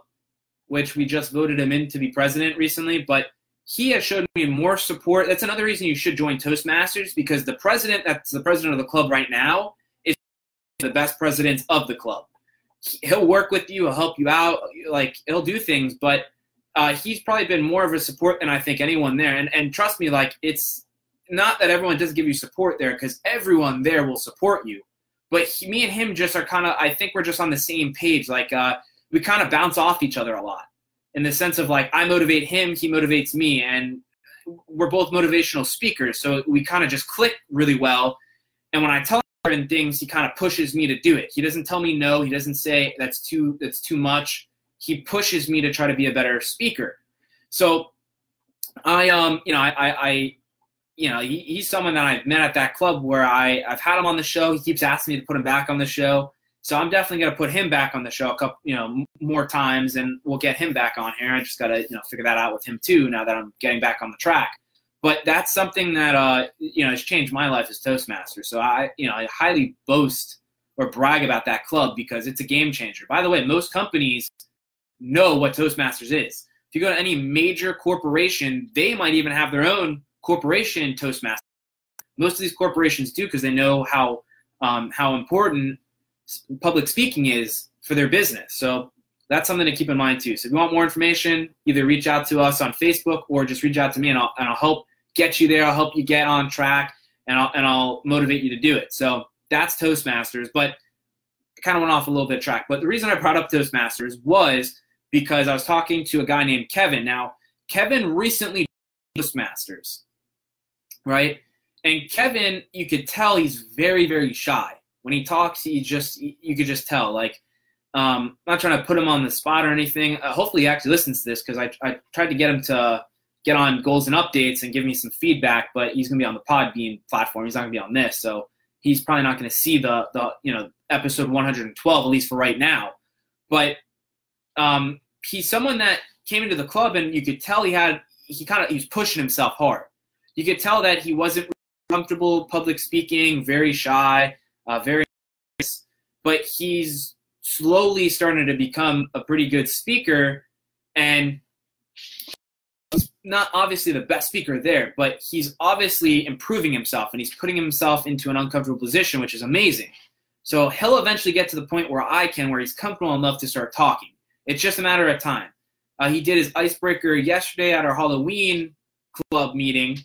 which we just voted him in to be president recently, but he has shown me more support. That's another reason you should join Toastmasters because the president, that's the president of the club right now, is the best president of the club. he'll work with you, he'll help you out, like he'll do things, but uh, he's probably been more of a support than I think anyone there. And and trust me, like it's not that everyone does give you support there because everyone there will support you. But he, me and him just are kind of, I think we're just on the same page. Like uh, we kind of bounce off each other a lot in the sense of like I motivate him, he motivates me, and we're both motivational speakers. So we kind of just click really well. And when I tell him certain things, he kind of pushes me to do it. He doesn't tell me no. He doesn't say that's too that's too much. He pushes me to try to be a better speaker. So I um you know I I, I you know he, he's someone that I've met at that club where I I've had him on the show. He keeps asking me to put him back on the show. So I'm definitely going to put him back on the show a couple, you know, more times, and we'll get him back on here. I just got to, you know, figure that out with him too. Now that I'm getting back on the track, but that's something that uh, you know has changed my life as Toastmaster. So I, you know, I highly boast or brag about that club because it's a game changer. By the way, most companies know what Toastmasters is. If you go to any major corporation, they might even have their own corporation Toastmasters. Most of these corporations do because they know how um, how important public speaking is for their business. So that's something to keep in mind too. So if you want more information, either reach out to us on Facebook or just reach out to me and I'll, and I'll help get you there. I'll help you get on track and I'll, and I'll motivate you to do it. So that's Toastmasters, but I kind of went off a little bit track. But the reason I brought up Toastmasters was because I was talking to a guy named Kevin. Now, Kevin recently Toastmasters, right? And Kevin, you could tell he's very, very shy when he talks, he just you could just tell. Like, um, I'm not trying to put him on the spot or anything. Uh, hopefully, he actually listens to this because I I tried to get him to get on goals and updates and give me some feedback, but he's gonna be on the Podbean platform. He's not gonna be on this, so he's probably not gonna see the the you know episode 112 at least for right now. But um, he's someone that came into the club and you could tell he had he kind of he was pushing himself hard. You could tell that he wasn't comfortable public speaking, very shy uh, very nice, but he's slowly starting to become a pretty good speaker and he's not obviously the best speaker there, but he's obviously improving himself and he's putting himself into an uncomfortable position, which is amazing. So he'll eventually get to the point where I can, where he's comfortable enough to start talking. It's just a matter of time. Uh, he did his icebreaker yesterday at our Halloween club meeting,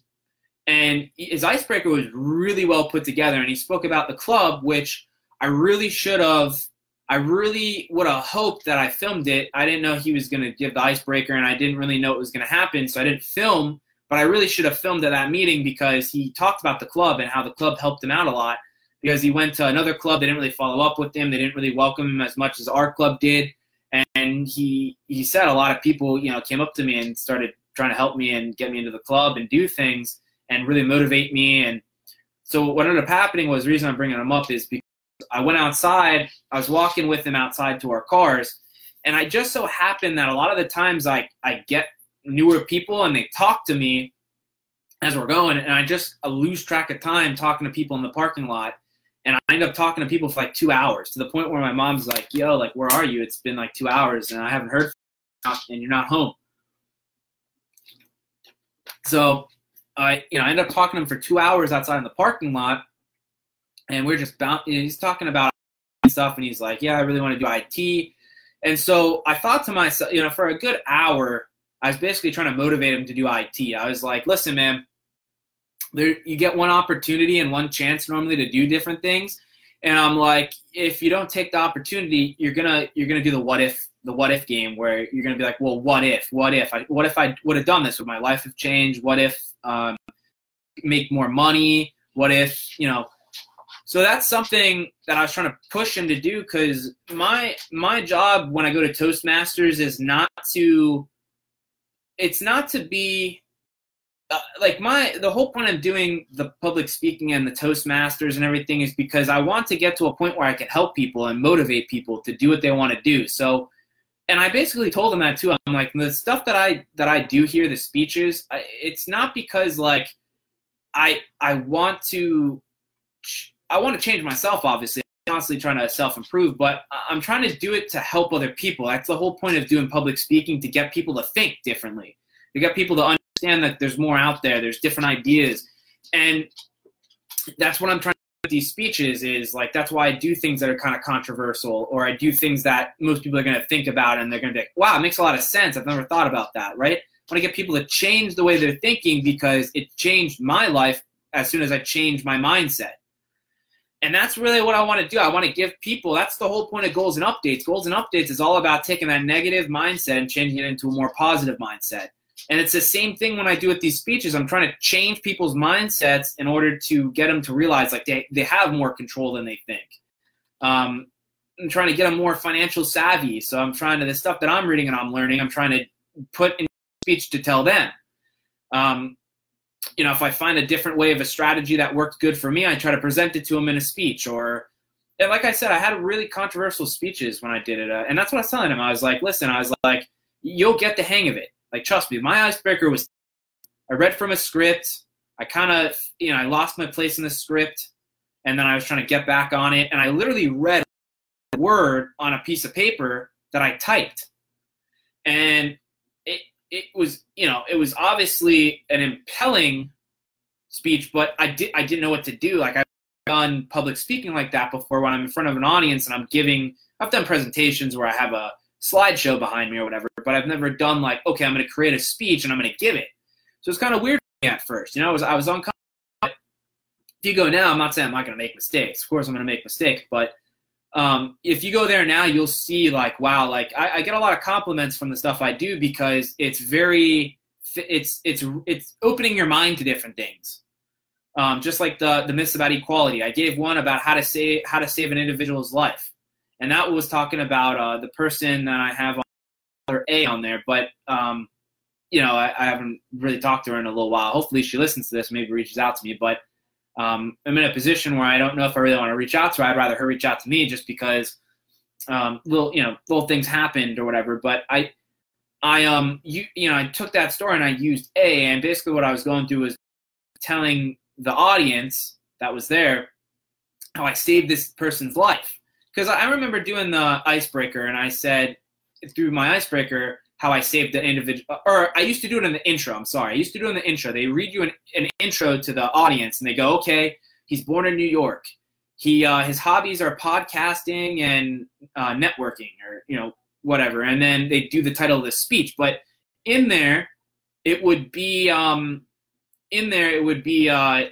and his icebreaker was really well put together and he spoke about the club which i really should have i really would have hoped that i filmed it. I didn't know he was going to give the icebreaker and i didn't really know it was going to happen so i didn't film but i really should have filmed at that meeting because he talked about the club and how the club helped him out a lot because he went to another club they didn't really follow up with him they didn't really welcome him as much as our club did and he he said a lot of people you know came up to me and started trying to help me and get me into the club and do things and really motivate me. And so what ended up happening was the reason I'm bringing him up is because I went outside. I was walking with him outside to our cars, and I just so happened that a lot of the times I I get newer people and they talk to me as we're going, and I just I lose track of time talking to people in the parking lot. And I end up talking to people for like two hours to the point where my mom's like, "Yo, like, where are you? It's been like two hours, and I haven't heard, from you and you're not home." So I, you know, I ended up talking to him for two hours outside in the parking lot, and we are just bound. You know, he's talking about stuff, and he's like, "Yeah, I really want to do IT." And so I thought to myself, you know, for a good hour, I was basically trying to motivate him to do IT. I was like, "Listen, man, there you get one opportunity and one chance normally to do different things." And I'm like, if you don't take the opportunity, you're gonna you're gonna do the what if the what if game where you're going to be like, well, what if? What if? I, what if I would have done this? Would my life have changed? What if um, make more money? What if you know? So that's something that I was trying to push him to do because my my job when I go to Toastmasters is not to. It's not to be uh, like my the whole point of doing the public speaking and the toastmasters and everything is because i want to get to a point where i can help people and motivate people to do what they want to do so and I basically told him that too. I'm like, the stuff that I that I do here, the speeches, I, it's not because like I I want to I want to change myself. Obviously, I'm constantly trying to self improve, but I'm trying to do it to help other people. That's the whole point of doing public speaking to get people to think differently, to get people to understand that there's more out there, there's different ideas, and that's what I'm trying these speeches is like that's why I do things that are kind of controversial, or I do things that most people are going to think about, and they're going to be like, "Wow, it makes a lot of sense. I've never thought about that." Right? I want to get people to change the way they're thinking because it changed my life as soon as I changed my mindset. And that's really what I want to do. I want to give people, that's the whole point of goals and updates. Goals and updates is all about taking that negative mindset and changing it into a more positive mindset. And it's the same thing when I do with these speeches. I'm trying to change people's mindsets in order to get them to realize like they, they have more control than they think. Um, I'm trying to get them more financial savvy. So I'm trying to, the stuff that I'm reading and I'm learning, I'm trying to put in speech to tell them. Um, you know, if I find a different way of a strategy that worked good for me, I try to present it to them in a speech. Or, and like I said, I had really controversial speeches when I did it. Uh, and that's what I was telling him. I was like, listen, I was like, you'll get the hang of it. Like, trust me, my icebreaker was I read from a script. I kind of, you know, I lost my place in the script. And then I was trying to get back on it. And I literally read a word on a piece of paper that I typed. And it, it was, you know, it was obviously an impelling speech, but I did I didn't know what to do. Like I've done public speaking like that before when I'm in front of an audience and I'm giving I've done presentations where I have a slideshow behind me or whatever, but I've never done like, okay, I'm gonna create a speech and I'm gonna give it. So it's kind of weird at first. You know, I was I was on if you go now, I'm not saying I'm not gonna make mistakes. Of course I'm gonna make mistakes, but um, if you go there now, you'll see like, wow, like I, I, get a lot of compliments from the stuff I do because it's very, it's it's it's opening your mind to different things. Um, just like the the myths about equality, I gave one about how to save how to save an individual's life, and that was talking about uh, the person that I have on A on there, but um, you know I, I haven't really talked to her in a little while. Hopefully she listens to this, maybe reaches out to me, but um, I'm in a position where I don't know if I really want to reach out to her. I'd rather her reach out to me just because um, little you know little things happened or whatever. But I I um you you know I took that story and I used A and basically what I was going through was telling the audience that was there how I saved this person's life because I remember doing the icebreaker and I said through my icebreaker how I saved the individual, or I used to do it in the intro. I'm sorry. I used to do it in the intro. They read you an, an intro to the audience and they go, okay, he's born in New York. He, uh, his hobbies are podcasting and uh, networking or, you know, whatever. And then they do the title of the speech. But in there, it would be, um, in there, it would be, uh,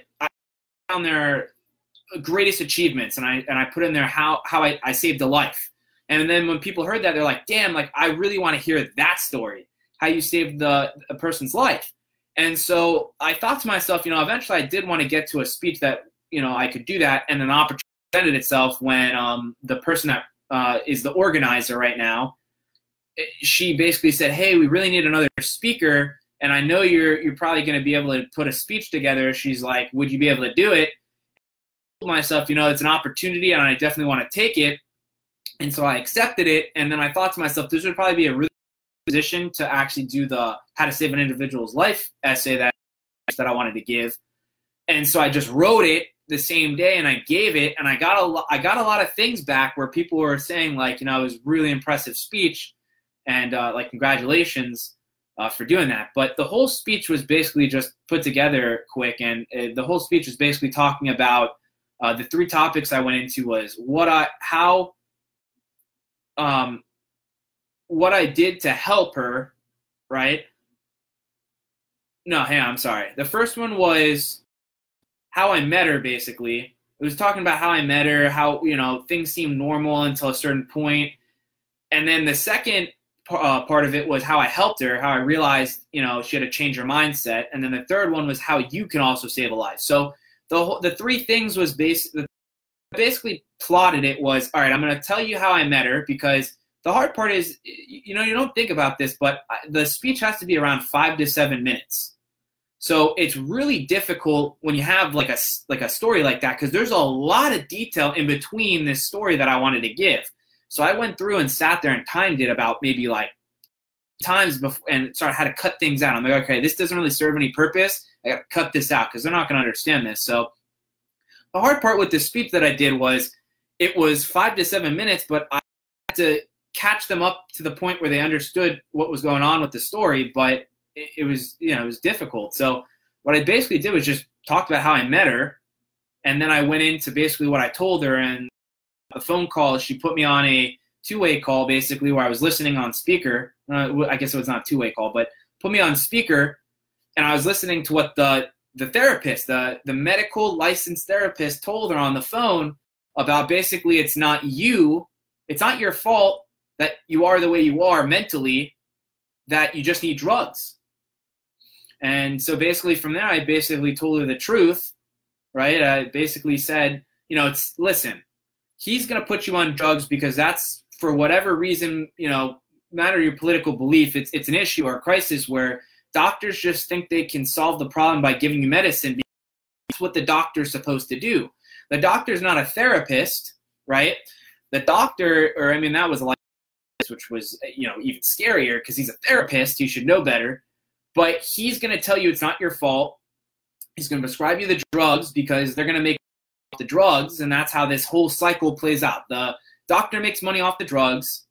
found their greatest achievements and I, and I put in there how, how I, I saved a life and then when people heard that, they're like, damn, like I really want to hear that story, how you saved the a person's life. And so I thought to myself, you know, eventually I did want to get to a speech that, you know, I could do that. And an opportunity presented itself when um, the person that uh, is the organizer right now, eh, she basically said, hey, we really need another speaker. And I know you're you're probably going to be able to put a speech together. She's like, would you be able to do it? Myself, you know, it's an opportunity and I definitely want to take it. And so I accepted it. And then I thought to myself, this would probably be a really position to actually do the how to save an individual's life essay that that I wanted to give. And so I just wrote it the same day and I gave it and I got a lo- I got a lot of things back where people were saying like, you know, it was really impressive speech and uh, like congratulations uh, for doing that. But the whole speech was basically just put together quick and uh, the whole speech was basically talking about uh, the three topics I went into was what I how um, what I did to help her, right? No, hey, I'm sorry. The first one was how I met her, basically. It was talking about how I met her, how, you know, things seemed normal until a certain. And then the second uh, part of it was how I helped her, how I realized, you know, she had to change her mindset. And then the third one was how you can also save a life. So the, the three things was basically, basically plotted it was all right i'm going to tell you how i met her because the hard part is you know you don't think about this but the speech has to be around five to seven minutes. So it's really difficult when you have like a like a story like that because there's a lot of detail in between this story that i wanted to give. So i went through and sat there and timed it about maybe like times before and started how to cut things out. I'm like okay this doesn't really serve any purpose i gotta cut this out because they're not going to understand this so the hard part with the speech that I did was it was five to seven minutes, but I had to catch them up to the point where they understood what was going on with the story. But it, it was, you know, it was difficult. So what I basically did was just talked about how I met her, And then I went into basically what I told her, and the phone call, she put me on a two way call basically where I was listening on speaker. Uh, I guess it was not two way call, but put me on speaker, and I was listening to what the the therapist, the the medical licensed therapist, told her on the phone about basically it's not you, it's not your fault that you are the way you are mentally, that you just need drugs. And so basically from there, I basically told her the truth, right? I basically said, you know, it's listen, he's going to put you on drugs because that's for whatever reason, you know, matter your political belief, it's it's an issue or crisis where doctors just think they can solve the problem by giving you medicine. That's what the doctor's supposed to do. The doctor's not a therapist, right? The doctor, or I mean, that was a lot, which was you know even scarier because he's a therapist. He should know better, but he's going to tell you it's not your fault. He's going to prescribe you the drugs because they're going to make the drugs, and that's how this whole cycle plays out. The doctor makes money off the drugs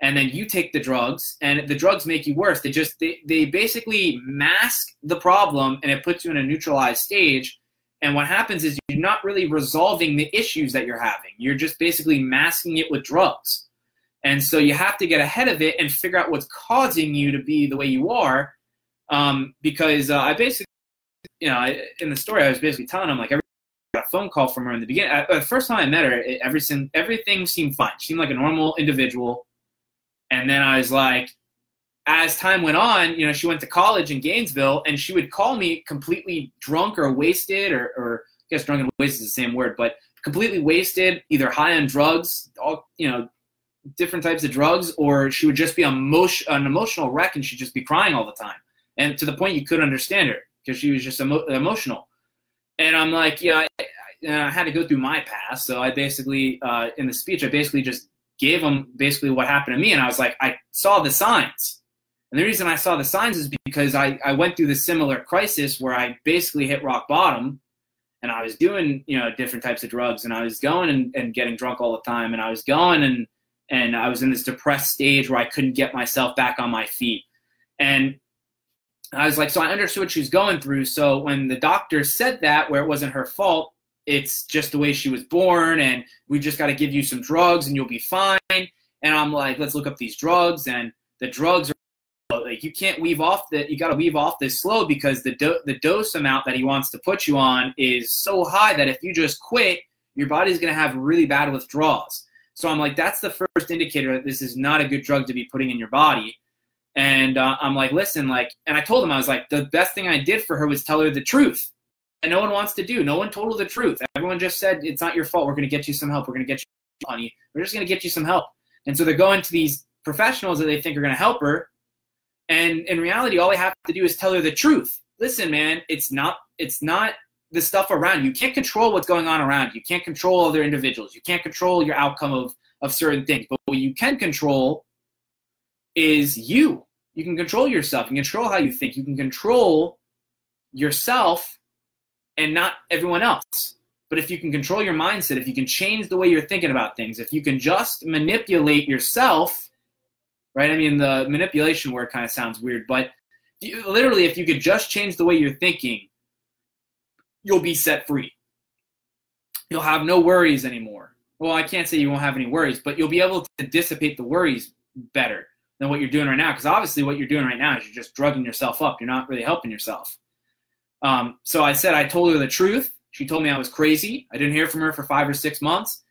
and then you take the drugs and the drugs make you worse they just they, they basically mask the problem and it puts you in a neutralized stage and what happens is you're not really resolving the issues that you're having you're just basically masking it with drugs and so you have to get ahead of it and figure out what's causing you to be the way you are um, because uh, i basically you know in the story i was basically telling them like every a phone call from her in the beginning. Uh, the first time I met her, it, everything everything seemed fine. She seemed like a normal individual. And then I was like, as time went on, you know, she went to college in Gainesville, and she would call me completely drunk or wasted, or, or I guess drunk and wasted is the same word, but completely wasted, either high on drugs, all you know, different types of drugs, or she would just be an emotional wreck, and she'd just be crying all the time, and to the point you couldn't understand her because she was just emo- emotional. And I'm like, yeah, I, I, had to go through my past. So I basically, uh, in the speech, I basically just gave them basically what happened to me. And I was like, I saw the signs. And the reason I saw the signs is because I, I went through the similar crisis where I basically hit rock bottom and I was doing, you know, different types of drugs and I was going and, and getting drunk all the time. And I was going and, and I was in this depressed stage where I couldn't get myself back on my feet. And I was like, so I understood what she was going through. So when the doctor said that, where it wasn't her fault, it's just the way she was born, and we just got to give you some drugs and you'll be fine. And I'm like, let's look up these drugs, and the drugs are like you can't weave off that. You got to weave off this slow because the do- the dose amount that he wants to put you on is so high that if you just quit, your body's gonna have really bad withdrawals. So I'm like, that's the first indicator that this is not a good drug to be putting in your body. And uh, I'm like, listen, like, and I told him, I was like, the best thing I did for her was tell her the truth. And no one wants to do. No one told her the truth. Everyone just said, it's not your fault. We're going to get you some help. We're going to get you money. We're just going to get you some help. And so they're going to these professionals that they think are going to help her. And in reality, all they have to do is tell her the truth. Listen, man, it's not, it's not the stuff around you. You can't control what's going on around you. You can't control other individuals. You can't control your outcome of, of certain things. But what you can control is you. You can control yourself. You can control how you think. You can control yourself and not everyone else. But if you can control your mindset, if you can change the way you're thinking about things, if you can just manipulate yourself, right? I mean, the manipulation word kind of sounds weird, but you, literally, if you could just change the way you're thinking, you'll be set free. You'll have no worries anymore. Well, I can't say you won't have any worries, but you'll be able to dissipate the worries better than what you're doing right now. Because obviously, what you're doing right now is you're just drugging yourself up. You're not really helping yourself. Um, so I said I told her the truth. She told me I was crazy. I didn't hear from her for five or six months.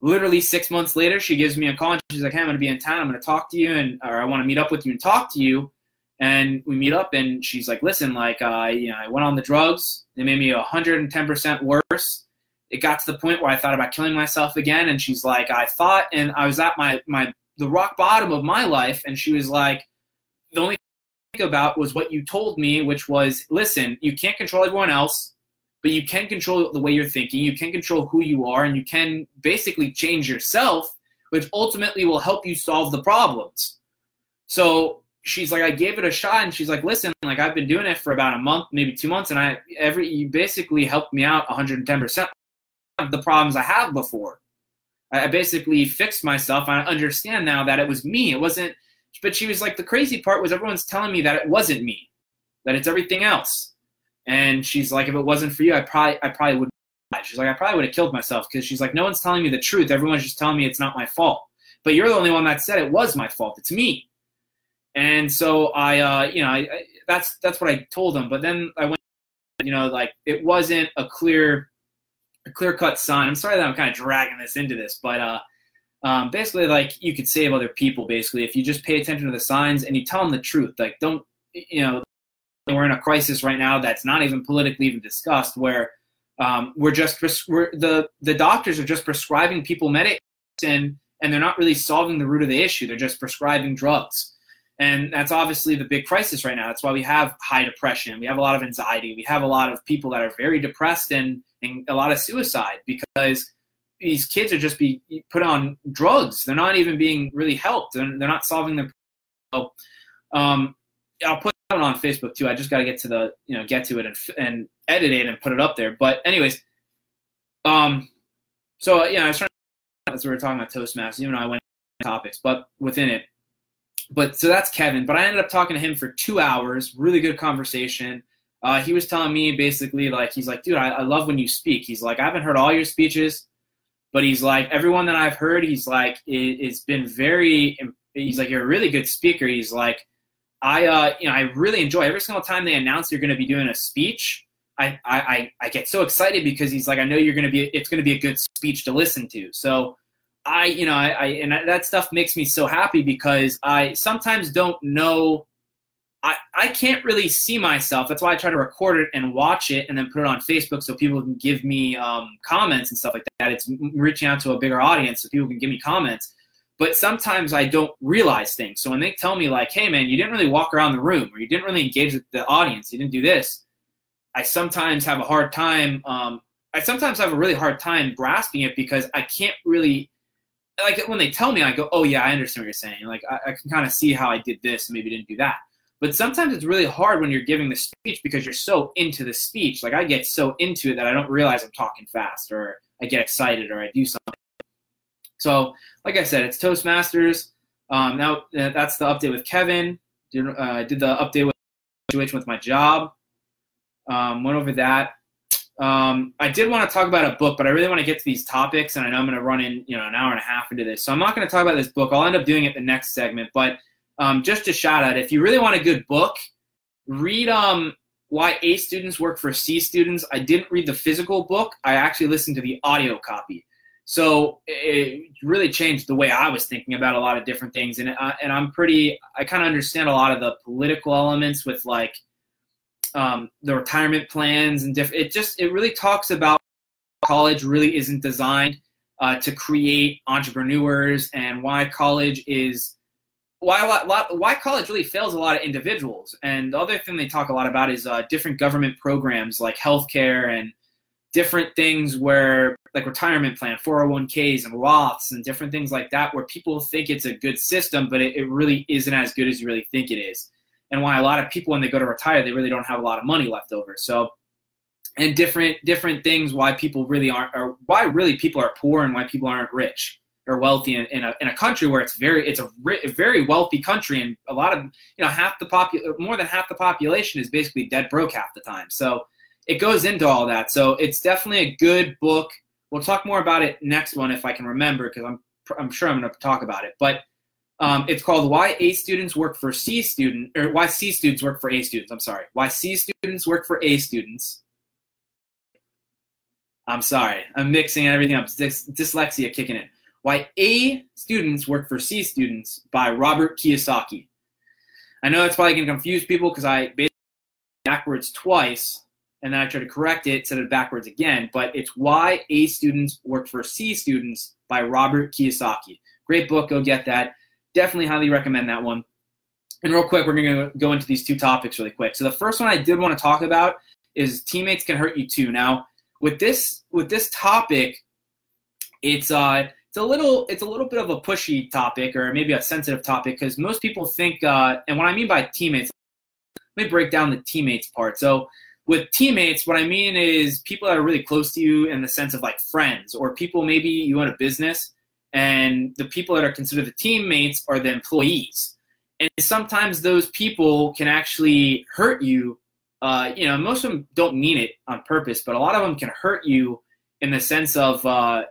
Literally six months later, she gives me a call. And she's like, "Hey, I'm going to be in town. I'm going to talk to you, and or I want to meet up with you and talk to you." And we meet up, and she's like, "Listen, like, uh, you know, I went on the drugs. They made me 110 percent worse. It got to the point where I thought about killing myself again." And she's like, "I thought, and I was at my my the rock bottom of my life and she was like the only about was what you told me which was listen you can't control everyone else but you can control the way you're thinking you can control who you are and you can basically change yourself which ultimately will help you solve the problems so she's like i gave it a shot and she's like listen like i've been doing it for about a month maybe two months and i every you basically helped me out 110% of the problems i have before I basically fixed myself. I understand now that it was me. It wasn't. But she was like, the crazy part was everyone's telling me that it wasn't me, that it's everything else. And she's like, if it wasn't for you, I probably I probably would. She's like, I probably would have killed myself because she's like, no one's telling me the truth. Everyone's just telling me it's not my fault. But you're the only one that said it was my fault. It's me. And so I, uh, you know, I, I, that's that's what I told them. But then I went, you know, like it wasn't a clear, a clear cut sign. I'm sorry that I'm kind of dragging this into this, but uh, um, basically, like you could save other people. Basically, if you just pay attention to the signs and you tell them the truth, like don't, you know, we're in a crisis right now that's not even politically even discussed, where um, we're just we're, the the doctors are just prescribing people medicine and they're not really solving the root of the issue. They're just prescribing drugs. And that's obviously the big crisis right now. That's why we have high depression. We have a lot of anxiety. We have a lot of people that are very depressed and, and a lot of suicide because these kids are just be put on drugs. They're not even being really helped. They're, they're not solving the. So, um, I'll put that on Facebook too. I just got to get to the you know get to it and and edit it and put it up there. But anyways, um, so yeah, I was trying. As we were talking about Toastmasters, even though I went topics, but within it, but so that's Kevin. But I ended up talking to him for two hours. Really good conversation. Uh, he was telling me basically like he's like, dude, I, I love when you speak. He's like, I haven't heard all your speeches, but he's like, everyone that I've heard, he's like, it, it's been very. He's like, you're a really good speaker. He's like, I uh, you know, I really enjoy every single time they announce you're going to be doing a speech. I, I, I get so excited because he's like, I know you're going to be, it's going to be a good speech to listen to. So I, you know, I, I and that stuff makes me so happy because I sometimes don't know. I, I can't really see myself. That's why I try to record it and watch it and then put it on Facebook so people can give me um, comments and stuff like that. It's reaching out to a bigger audience so people can give me comments. But sometimes I don't realize things. So when they tell me like, "Hey, man, you didn't really walk around the room, or you didn't really engage with the audience, you didn't do this," I sometimes have a hard time. Um, I sometimes have a really hard time grasping it because I can't really like when they tell me, I go, oh yeah, I understand what you're saying. Like I, I can kind of see how I did this and maybe didn't do that. But sometimes it's really hard when you're giving the speech because you're so into the speech. Like I get so into it that I don't realize I'm talking fast or I get excited or I do something. So, like I said, it's Toastmasters. Um, now uh, that's the update with Kevin. Did, uh, did the update with situation with my job. Um, went over that. Um, I did want to talk about a book, but I really want to get to these topics, and I know I'm going to run in, you know, an hour and a half into this. So I'm not going to talk about this book. I'll end up doing it the next segment. But um, just a shout out, if you really want a good book, read um, Why A Students Work for C Students. I didn't read the physical book. I actually listened to the audio copy. So it really changed the way I was thinking about a lot of different things, and uh, and I'm pretty. I kind of understand a lot of the political elements with like um, the retirement plans and different. It just it really talks about college really isn't designed uh, to create entrepreneurs and why college is why lot, why college really fails a lot of individuals. And the other thing they talk a lot about is uh, different government programs like healthcare and different things where like retirement plan, 401ks and Roths and different things like that, where people think it's a good system, but it, it really isn't as good as you really think it is. And why a lot of people when they go to retire they really don't have a lot of money left over. So and different different things why people really aren't or why really people are poor and why people aren't rich or wealthy in, in, a, in a country where it's very it's a, a very wealthy country and a lot of you know half the popu- more than half the population is basically dead broke half the time so it goes into all that so it's definitely a good book we'll talk more about it next one if i can remember because i'm i'm sure i'm going to talk about it but um, it's called Why A Students Work for C Student, or Why C Students Work for A Students. I'm sorry. Why C Students Work for A Students. I'm sorry. I'm mixing everything up. Dys- dyslexia kicking in. Why A Students Work for C Students by Robert Kiyosaki. I know it's probably going to confuse people because I basically backwards twice and then I tried to correct it, said it backwards again. But it's Why A Students Work for C Students by Robert Kiyosaki. Great book. Go get that definitely highly recommend that one. And real quick, we're going to go into these two topics really quick. So the first one I did want to talk about is teammates can hurt you too. Now, with this with this topic, it's uh it's a little it's a little bit of a pushy topic or maybe a sensitive topic because most people think uh, and what I mean by teammates, let me break down the teammates part. So with teammates, what I mean is people that are really close to you in the sense of like friends or people maybe you own a business and the people that are considered the teammates are the employees. And sometimes those people can actually hurt you. Uh, you know, most of them don't mean it on purpose, but a lot of them can hurt you in the sense of uh,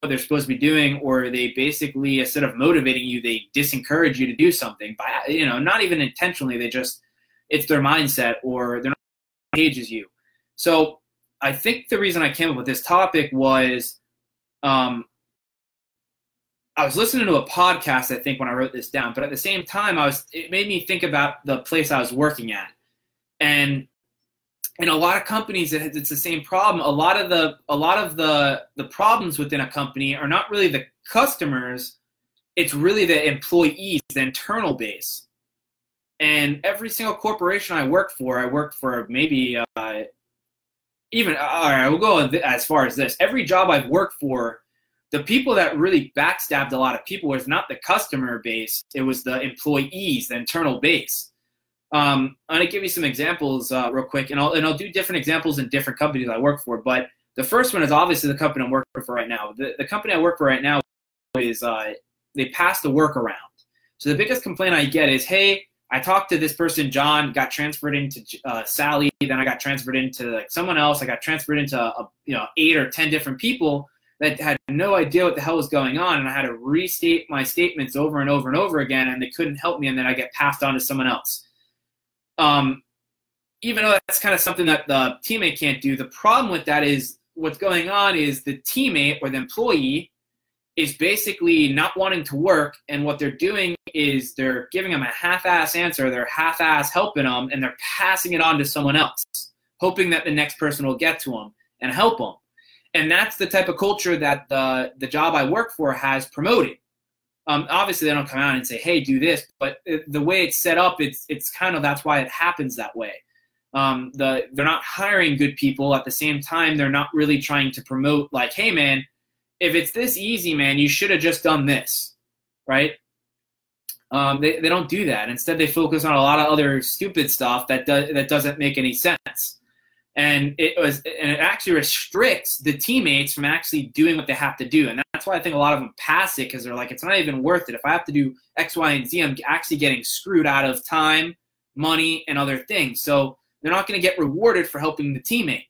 what they're supposed to be doing, or they basically instead of motivating you, they disencourage you to do something by you know not even intentionally. They just it's their mindset, or they're not pages you. So I think the reason I came up with this topic was um, I was listening to a podcast, I think, when I wrote this down, but at the same time, I was it made me think about the place I was working at. And in a lot of companies it's the same problem. A lot of the a lot of the the problems within a company are not really the customers, it's really the employees, the internal base. And every single corporation I work for, I work for maybe uh, even all right, we'll go as far as this. Every job I've worked for the people that really backstabbed a lot of people was not the customer base, it was the employees, the internal base. Um, I'm gonna give you some examples uh, real quick, and I'll and I'll do different examples in different companies I work for. But the first one is obviously the company I'm working for right now. The, the company I work for right now is uh, they passed the work around. So the biggest complaint I get is, hey, I talked to this person, John, got transferred into uh, Sally, then I got transferred into like someone else. I got transferred into uh, you know eight or ten different people that had no idea what the hell was going on, and I had to restate my statements over and over and over again, and they couldn't help me, and then I get passed on to someone else. Um, even though that's kind of something that the teammate can't do, the problem with that is what's going on is the teammate or the employee is basically not wanting to work, and what they're doing is they're giving them a half-ass answer, they're half-ass helping them, and they're passing it on to someone else, hoping that the next person will get to them and help them and that's the type of culture that the the job I work for has promoted. Um, obviously, they don't come out and say, "Hey, do this," but it, the way it's set up, it's it's kind of that's why it happens that way. Um, the they're not hiring good people at the same time. They're not really trying to promote like, "Hey, man, if it's this easy, man, you should have just done this," right? Um, they, they don't do that. Instead, they focus on a lot of other stupid stuff that does that doesn't make any sense and it was and it actually restricts the teammates from actually doing what they have to do and that's why i think a lot of them pass it because they're like it's not even worth it if i have to do x y and z i'm actually getting screwed out of time money and other things so they're not going to get rewarded for helping the teammate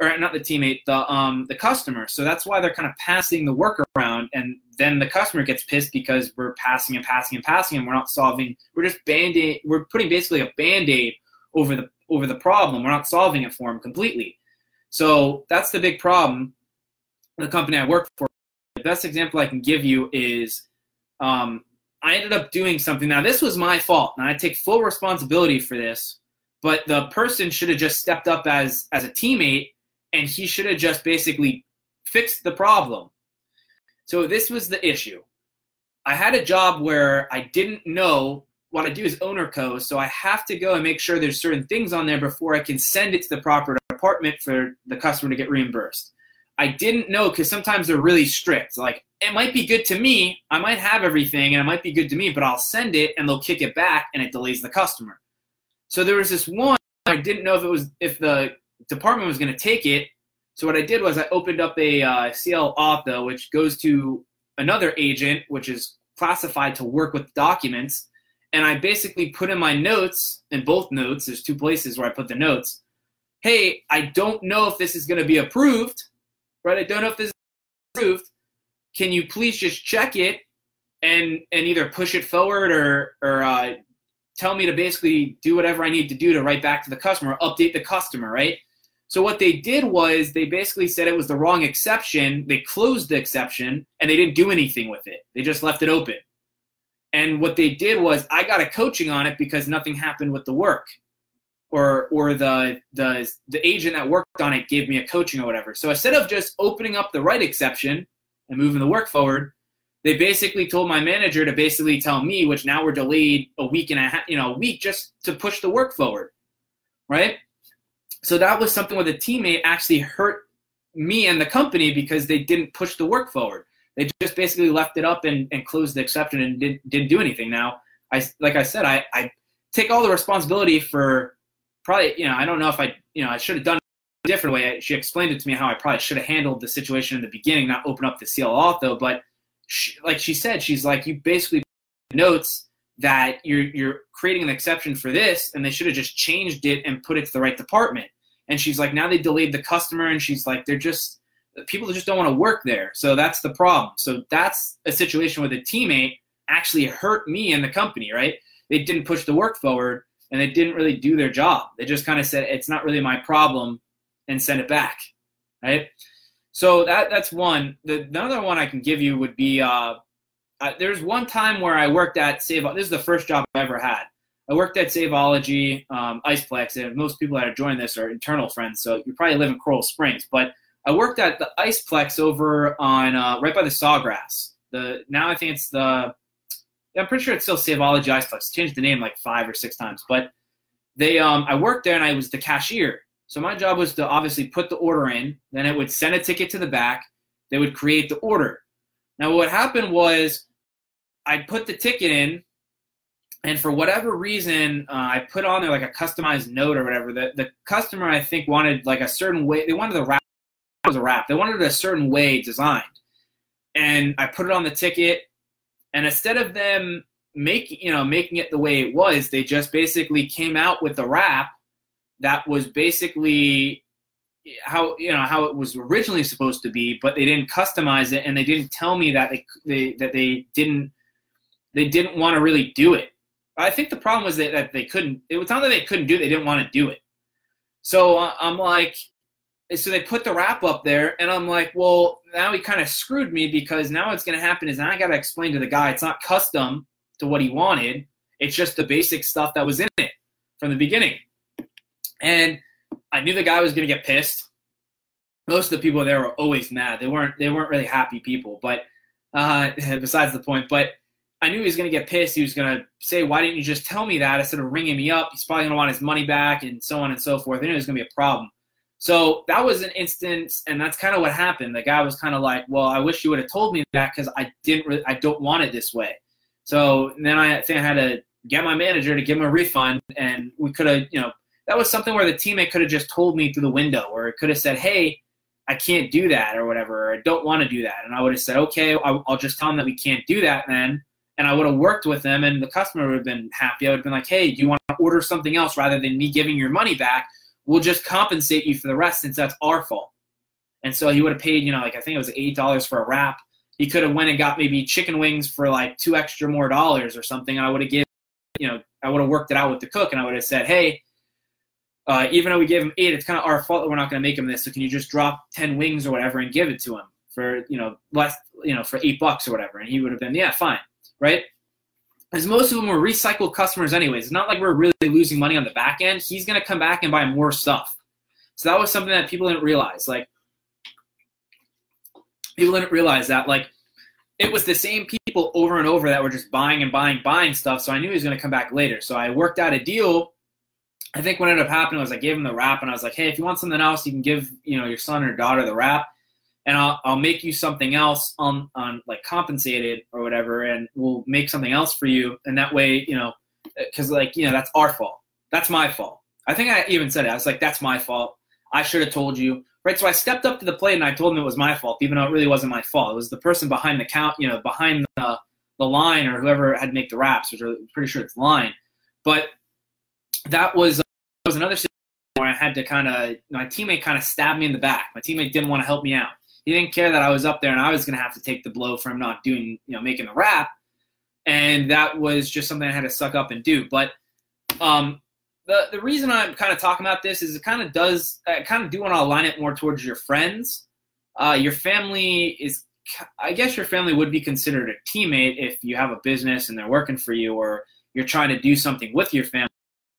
or not the teammate the um the customer so that's why they're kind of passing the work around and then the customer gets pissed because we're passing and passing and passing and we're not solving we're just band-aid we're putting basically a band-aid over the over the problem. We're not solving it for them completely. So that's the big problem. The company I work for. The best example I can give you is um, I ended up doing something. Now this was my fault, and I take full responsibility for this. But the person should have just stepped up as as a teammate, and he should have just basically fixed the problem. So this was the issue. I had a job where I didn't know what I do is owner co, so I have to go and make sure there's certain things on there before I can send it to the proper department for the customer to get reimbursed. I didn't know because sometimes they're really strict. Like it might be good to me, I might have everything, and it might be good to me, but I'll send it and they'll kick it back, and it delays the customer. So there was this one I didn't know if it was if the department was going to take it. So what I did was I opened up a uh, CL auth which goes to another agent, which is classified to work with documents and I basically put in my notes, in both notes, there's two places where I put the notes. Hey, I don't know if this is going to be approved, right? I don't know if this is approved. Can you please just check it and and either push it forward or or uh, tell me to basically do whatever I need to do to write back to the customer, update the customer, right? So what they did was they basically said it was the wrong exception. They closed the exception and they didn't do anything with it. They just left it open. And what they did was I got a coaching on it because nothing happened with the work. Or or the the the agent that worked on it gave me a coaching or whatever. So instead of just opening up the right exception and moving the work forward, they basically told my manager to basically tell me, which now we're delayed a week and a half, you know, a week just to push the work forward. Right? So that was something where the teammate actually hurt me and the company because they didn't push the work forward. They just basically left it up and, and closed the exception and didn't, didn't do anything. Now, I like I said, I, I take all the responsibility for probably you know I don't know if I you know I should have done it a different way. She explained it to me how I probably should have handled the situation in the beginning, not open up the CL auth though. But she, like she said, she's like you basically notes that you're you're creating an exception for this, and they should have just changed it and put it to the right department. And she's like, now they delayed the customer, and she's like, they're just people just don't want to work there. So that's the problem. So that's a situation where the teammate actually hurt me and the company, right? They didn't push the work forward and they didn't really do their job. They just kind of said it's not really my problem and send it back, right? So that that's one. The another one I can give you would be uh, uh, there's one time where I worked at Save. This is the first job I ever had. I worked at Saveology, um, Iceplex, and most people that are joining this are internal friends, so you probably live in Coral Springs. But I worked at the Iceplex over on uh, right by the Sawgrass. The now I think it's the I'm pretty sure it's still Saveology Iceplex. Changed the name like five or six times, but they um, I worked there and I was the cashier. So my job was to obviously put the order in, then it would send a ticket to the back. They would create the order. Now what happened was I'd put the ticket in, and for whatever reason, uh, I put on there like a customized note or whatever. The the customer I think wanted like a certain way. They wanted the wrap was a wrap. They wanted it a certain way designed, and I put it on the ticket. And instead of them making you know making it the way it was, they just basically came out with a wrap that was basically how you know how it was originally supposed to be, but they didn't customize it, and they didn't tell me that they, they that they didn't they didn't want to really do it. I think the problem was that, that they couldn't. It was not that they couldn't do it; they didn't want to do it. So uh, I'm like, so they put the wrap up there, and I'm like, well, now he kind of screwed me because now what's going to happen is I got to explain to the guy it's not custom to what he wanted. It's just the basic stuff that was in it from the beginning. And I knew the guy was going to get pissed. Most of the people there were always mad. They weren't. They weren't really happy people. But uh, [laughs] besides the point, but I knew he was going to get pissed. He was going to say, "Why didn't you just tell me that?" Instead of ringing me up, he's probably going to want his money back, and so on and so forth. I knew it was going to be a problem. So that was an instance, and that's kind of what happened. The guy was kind of like, "Well, I wish you would have told me that because I didn't. Really, I don't want it this way." So then I think I had to get my manager to give him a refund, and we could have, you know, that was something where the teammate could have just told me through the window, or it could have said, "Hey, I can't do that," or whatever, or I don't want to do that, and I would have said, "Okay, I'll, just tell him that we can't do that then." And I would have worked with them, and the customer would have been happy. I would have been like, "Hey, do you want to order something else rather than me giving your money back?" We'll just compensate you for the rest since that's our fault. And so he would have paid, you know, like I think it was eight dollars for a wrap. He could have went and got maybe chicken wings for like two extra more dollars or something. I would have given, you know, I would have worked it out with the cook, and I would have said, hey, uh, even though we gave him eight, it's kind of our fault that we're not going to make him this. So can you just drop ten wings or whatever and give it to him for you know less, you know, for eight bucks or whatever? And he would have been, yeah, fine, right? Because most of them were recycled customers anyways. It's not like we're really losing money on the back end. He's going to come back and buy more stuff. So that was something that people didn't realize. Like people didn't realize that like it was the same people over and over that were just buying and buying, buying stuff. So I knew he was going to come back later. So I worked out a deal. I think what ended up happening was I gave him the wrap and I was like, hey, if you want something else, you can give you know your son or daughter the wrap and I'll, I'll make you something else on, on like compensated or whatever and we'll make something else for you and that way you know because like you know that's our fault. That's my fault. I think i even said it. I was like that's my fault. I should have told you. Right so i stepped up to the plate and i told him it was my fault even though it really wasn't my fault. It was the person behind the count you know behind the, the line or whoever had to make the wraps which i'm pretty sure it's line. But that was uh, was another situation where i had to kind of my teammate kind of stabbed me in the back. My teammate didn't want to help me out he didn't care that I was up there and I was going to have to take the blow for him not doing, you know, making the wrap. And that was just something I had to suck up and do. But um, the the reason I'm kind of talking about this is it kind of does, I kind of do want to align it more towards your friends. Uh, your family is, I guess your family would be considered a teammate if you have a business and they're working for you or you're trying to do something with your family.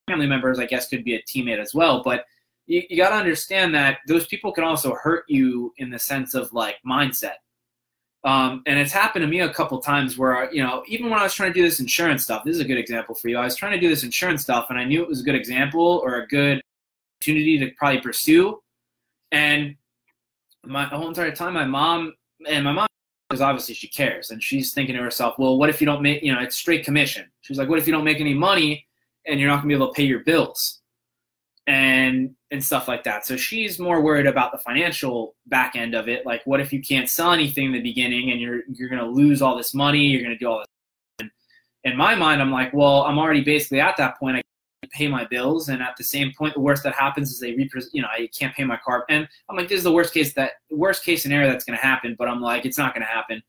Family members, I guess, could be a teammate as well. But you, you got to understand that those people can also hurt you in the sense of like mindset. Um, and it's happened to me a couple times where, you know, even when I was trying to do this insurance stuff, this is a good example for you. I was trying to do this insurance stuff and I knew it was a good example or a good opportunity to probably pursue. And my whole entire time, my mom and my mom, because obviously she cares and she's thinking to herself, well, what if you don't make, you know, it's straight commission. She's like, what if you don't make any money and you're not gonna be able to pay your bills? And and stuff like that. So she's more worried about the financial back end of it. Like, what if you can't sell anything in the beginning and you're you're to lose all this money? You're to do all this. And in my mind, I'm like, well, I'm already basically at that point. I pay my bills. And at the same point, the worst that happens is they repres you know, I can't pay my car. And I'm like, this is the worst case that worst case scenario that's to happen. But I'm like, it's not to happen.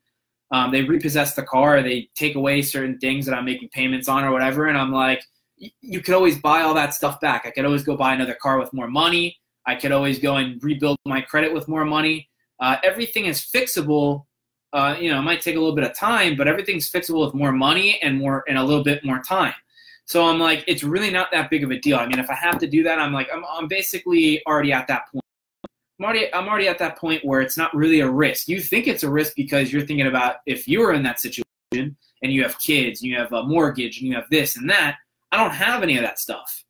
Um, they repossess the car. They take away certain things that I'm making payments on or whatever. And I'm like, you could always buy all that stuff back. I could always go buy another car with more money. I could always go and rebuild my credit with more money. Uh, everything is fixable. Uh, you know, it might take a little bit of time, but everything's fixable with more money and more and a little bit more time. So I'm like, it's really not that big of a deal. I mean, if I have to do that, I'm like, I'm, I'm basically already at that point. I'm already, I'm already at that point where it's not really a risk. You think it's a risk because you're thinking about if you were in that situation and you have kids, and you have a mortgage, and you have this and that. I don't have any of that stuff.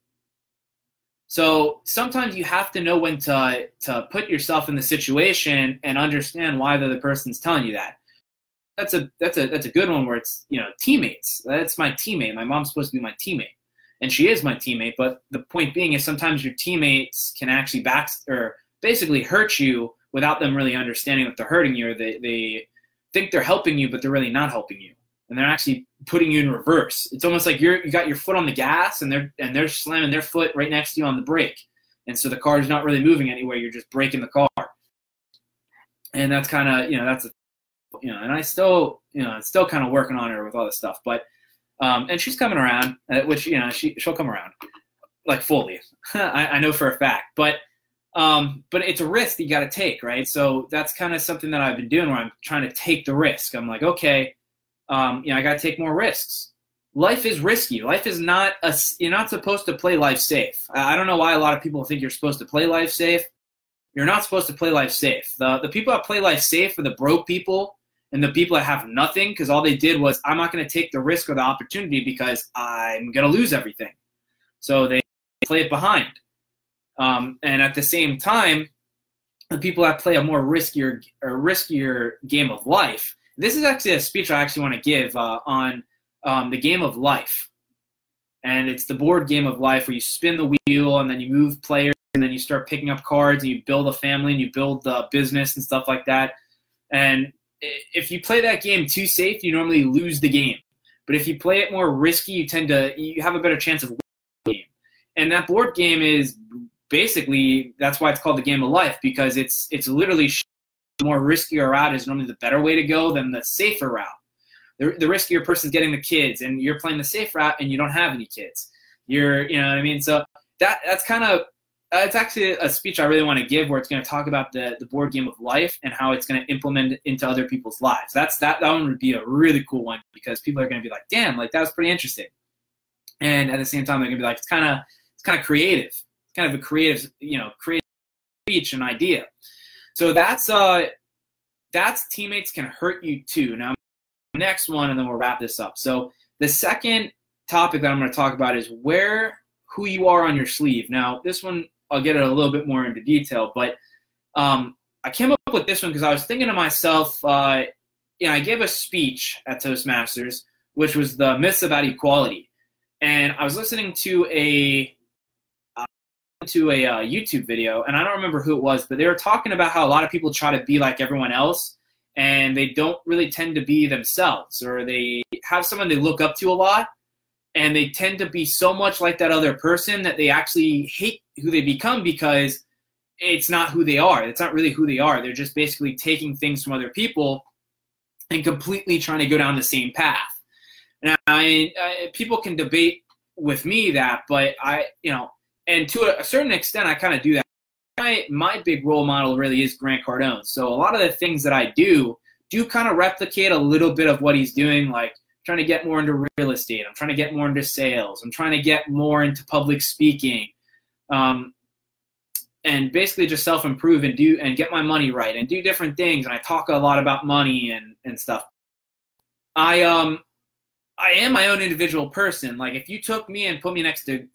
So sometimes you have to know when to to put yourself in the situation and understand why the other person's telling you that. That's a that's a that's a good one where it's you know teammates. That's my teammate. My mom's supposed to be my teammate, and she is my teammate. But the point being is sometimes your teammates can actually back or basically hurt you without them really understanding that they're hurting you, or they they think they're helping you, but they're really not helping you and they're actually putting you in reverse. It's almost like you're you got your foot on the gas and they're and they're slamming their foot right next to you on the brake. And so the car is not really moving anywhere, you're just braking the car. And that's kind of, you know, that's a, you know, and I still, you know, still kind of working on her with all this stuff, but um and she's coming around, uh, which, you know, she she'll come around like fully. [laughs] I, I know for a fact, but um, but it's a risk you got to take, right? So that's kind of something that I've been doing where I'm trying to take the risk. I'm like, okay, um, you know, I got to take more risks. Life is risky. Life is not a. You're not supposed to play life safe. I don't know why a lot of people think you're supposed to play life safe. You're not supposed to play life safe. The the people that play life safe are the broke people and the people that have nothing because all they did was I'm not going to take the risk or the opportunity because I'm going to lose everything. So they play it behind. Um, and at the same time, the people that play a more riskier riskier game of life this is actually a speech I actually want to give uh, on um, the game of life. And it's the board game of life where you spin the wheel and then you move players and then you start picking up cards and you build a family and you build the business and stuff like that. And if you play that game too safe, you normally lose the game. But if you play it more risky, you tend to you have a better chance of winning the game. And that board game is basically that's why it's called the game of life because it's it's literally more riskier route is normally the better way to go than the safer route. The, the riskier person's getting the kids, and you're playing the safe route, and you don't have any kids. You're, you know what I mean? So that that's kind of uh, it's actually a speech I really want to give where it's going to talk about the, the board game of life and how it's going to implement into other people's lives. That's that that one would be a really cool one because people are going to be like, damn, like that was pretty interesting. And at the same time, they're going to be like, it's kind of it's kind of creative. It's kind of a creative, you know, creative speech and idea. So that's uh that's teammates can hurt you too. Now next one and then we'll wrap this up. So the second topic that I'm going to talk about is wear who you are on your sleeve. Now this one I'll get it a little bit more into detail, but um, I came up with this one because I was thinking to myself, uh, you know, I gave a speech at Toastmasters, which was the myths about equality, and I was listening to a to a uh, YouTube video, and I don't remember who it was, but they were talking about how a lot of people try to be like everyone else, and they don't really tend to be themselves, or they have someone they look up to a lot, and they tend to be so much like that other person that they actually hate who they become because it's not who they are. It's not really who they are. They're just basically taking things from other people and completely trying to go down the same path. Now, I, I, people can debate with me that, but I, you know, and to a, certain extent, I kind of do that. My my big role model really is Grant Cardone. So a lot of the things that I do do kind of replicate a little bit of what he's doing, like trying to get more into real estate. I'm trying to get more into sales. I'm trying to get more into public speaking, um, and basically just self improve and do and get my money right and do different things. And I talk a lot about money and and stuff. I um I am my own individual person. Like if you took me and put me next to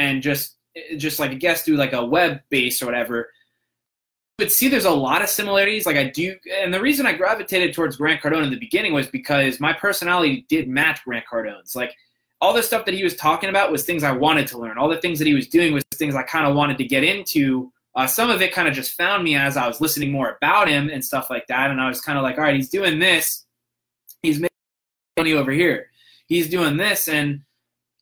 and just just like a guest through like a web base or whatever but see there's a lot of similarities. Like i do and the reason i gravitated towards grant cardone in the beginning was because my personality did match grant cardone's. Like all the stuff that he was talking about was things i wanted to learn. All the things that he was doing was things i kind of wanted to get into. Uh, some of it kind of just found me as i was listening more about him and stuff like that and i was kind of like all right he's doing this. He's making money over here. He's doing this and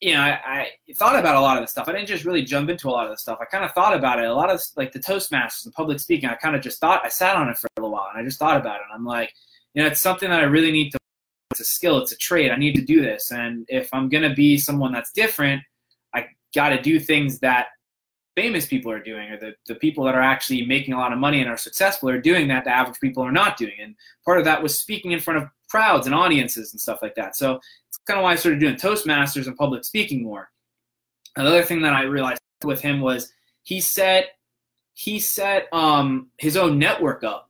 you know, I, I, thought about a lot of this stuff. I didn't just really jump into a lot of this stuff. I kind of thought about it. A lot of like the Toastmasters and public speaking, I kind of just thought, I sat on it for a little while and I just thought about it. And I'm like, you know, it's something that I really need to, it's a skill, it's a trade. I need to do this. And if I'm going to be someone that's different, I got to do things that famous people are doing or the, the people that are actually making a lot of money and are successful are doing that the average people are not doing. And part of that was speaking in front of crowds and audiences and stuff like that. So kind of why I started doing Toastmasters and public speaking more. Another thing that I realized with him was he set he set um, his own network up,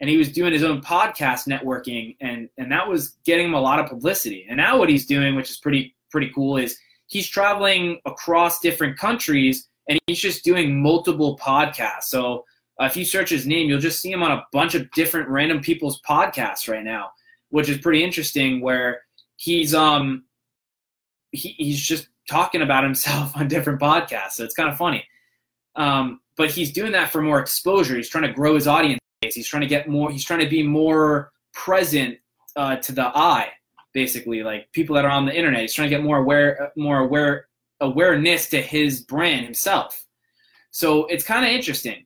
and he was doing his own podcast networking, and and that was getting him a lot of publicity. And now what he's doing, which is pretty pretty cool, is he's traveling across different countries, and he's just doing multiple podcasts. So uh, if you search his name, you'll just see him on a bunch of different random people's podcasts right now which is pretty interesting. Where he's um he, he's just talking about himself [laughs] on different podcasts, so it's kind of funny. Um, but he's doing that for more exposure. He's trying to grow his audience. He's trying to get more. He's trying to be more present uh, to the eye, basically, like people that are on the internet. He's trying to get more aware, more aware awareness to his brand himself. So it's kind of interesting.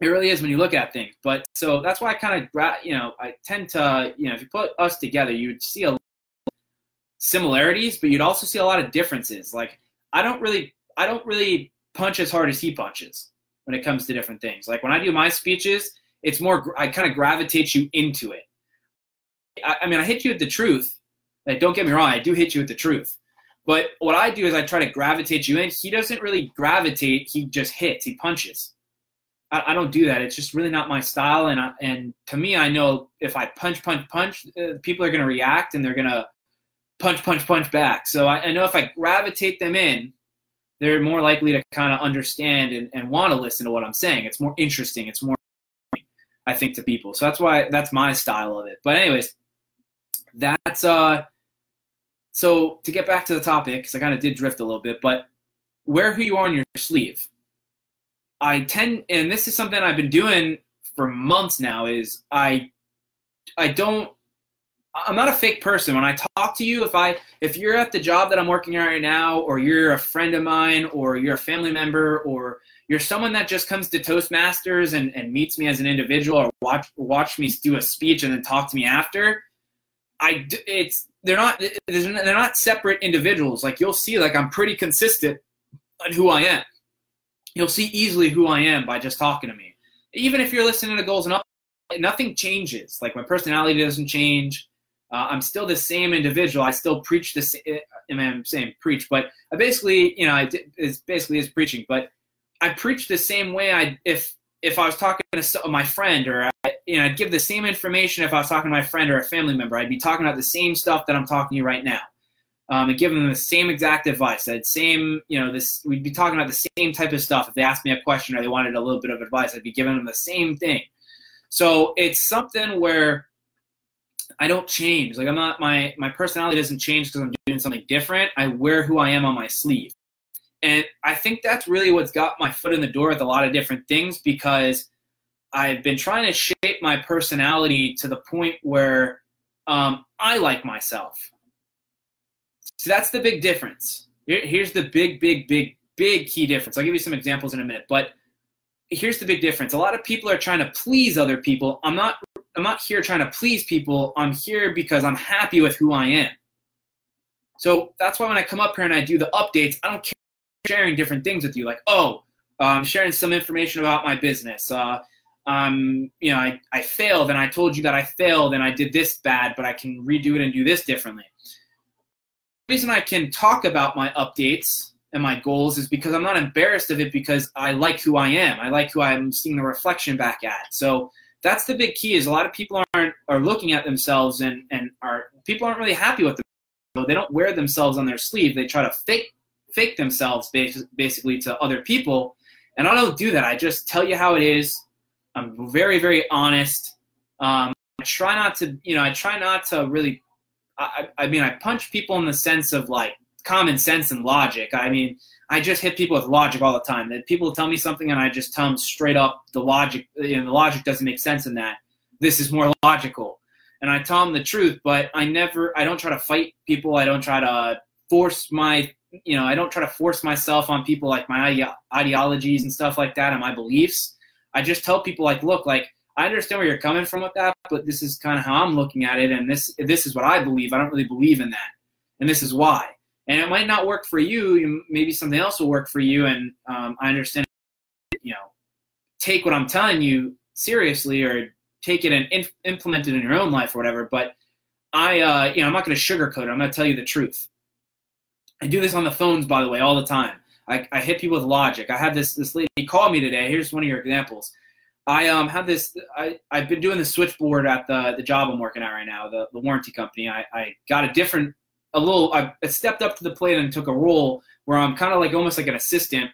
It really is when you look at things. But so that's why I kind of, you know, I tend to, you know, if you put us together, you'd see a similarities, but you'd also see a lot of differences. Like I don't really, I don't really punch as hard as he punches when it comes to different things. Like when I do my speeches, it's more, I kind of gravitate you into it. I, I mean, I hit you with the truth. Like, don't get me wrong, I do hit you with the truth. But what I do is I try to gravitate you in. He doesn't really gravitate, he just hits, he punches. I, I, don't do that. It's just really not my style. And I, and to me, I know if I punch, punch, punch, uh, people are going to react and they're going to punch, punch, punch back. So I, I, know if I gravitate them in, they're more likely to kind of understand and, and want to listen to what I'm saying. It's more interesting. It's more, I think, to people. So that's why that's my style of it. But anyways, that's uh. So to get back to the topic, because I kind of did drift a little bit, but wear who you are on your sleeve. I tend, and this is something I've been doing for months now, is I, I don't, I'm not a fake person. When I talk to you, if I, if you're at the job that I'm working at right now, or you're a friend of mine, or you're a family member, or you're someone that just comes to Toastmasters and, and meets me as an individual, or watch watch me do a speech and then talk to me after, I, it's they're not they're not separate individuals. Like you'll see, like I'm pretty consistent on who I am you'll see easily who I am by just talking to me. Even if you're listening to goals and up, nothing changes. Like my personality doesn't change. Uh, I'm still the same individual. I still preach the same. Mean, I'm saying preach, but I basically, you know, I it's basically is preaching. But I preach the same way. I if if I was talking to my friend, or I, you know, I'd give the same information if I was talking to my friend or a family member. I'd be talking about the same stuff that I'm talking to you right now um, and giving them the same exact advice. That same, you know, this we'd be talking about the same type of stuff. If they asked me a question or they wanted a little bit of advice, I'd be giving them the same thing. So it's something where I don't change. Like I'm not my my personality doesn't change because I'm doing something different. I wear who I am on my sleeve. And I think that's really what's got my foot in the door with a lot of different things because I've been trying to shape my personality to the point where um, I like myself. So that's the big difference. Here, here's the big, big, big, big key difference. I'll give you some examples in a minute, but here's the big difference. A lot of people are trying to please other people. I'm not. I'm not here trying to please people. I'm here because I'm happy with who I am. So that's why when I come up here and I do the updates, I don't care sharing different things with you. Like, oh, I'm sharing some information about my business. Uh, um, you know, I, I failed and I told you that I failed and I did this bad, but I can redo it and do this differently The reason I can talk about my updates and my goals is because I'm not embarrassed of it because I like who I am. I like who I'm seeing the reflection back at. So that's the big key is a lot of people aren't are looking at themselves and, and are people aren't really happy with them. They don't wear themselves on their sleeve. They try to fake fake themselves basically to other people. And I don't do that. I just tell you how it is. I'm very, very honest. Um, I try not to, you know, I try not to really I, I mean, I punch people in the sense of like common sense and logic. I mean, I just hit people with logic all the time. That people tell me something and I just tell them straight up the logic. You know, the logic doesn't make sense in that. This is more logical, and I tell them the truth. But I never, I don't try to fight people. I don't try to force my you know I don't try to force myself on people like my ide- ideologies and stuff like that and my beliefs. I just tell people like, look, like I understand where you're coming from with that, but this is kind of how I'm looking at it, and this this is what I believe. I don't really believe in that, and this is why. And it might not work for you. Maybe something else will work for you, and um, I understand. You know, take what I'm telling you seriously, or take it and in, implement it in your own life or whatever. But I, uh, you know, I'm not going to sugarcoat it. I'm going to tell you the truth. I do this on the phones, by the way, all the time. I, I hit people with logic. I had this this lady call me today. Here's one of your examples. I um have this. I I've been doing the switchboard at the the job I'm working at right now, the the warranty company. I I got a different, a little. I stepped up to the plate and took a role where I'm kind of like almost like an assistant,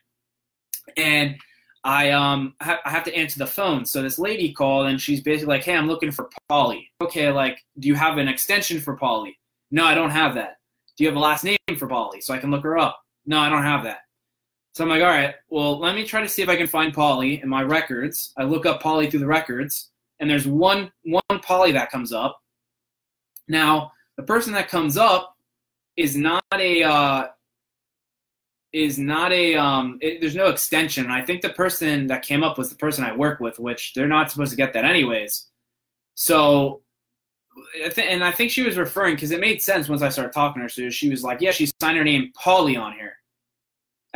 and I um ha- I have to answer the phone. So this lady called and she's basically like, "Hey, I'm looking for Polly." Okay, like, do you have an extension for Polly? No, I don't have that. Do you have a last name for Polly so I can look her up? No, I don't have that. So I'm like, all right, well, let me try to see if I can find Polly in my records. I look up Polly through the records, and there's one one Polly that comes up. Now, the person that comes up is not a uh, is not a um, it, there's no extension. I think the person that came up was the person I work with, which they're not supposed to get that anyways. So, and I think she was referring because it made sense once I started talking to her. So she was like, "Yeah, she signed her name Polly on here."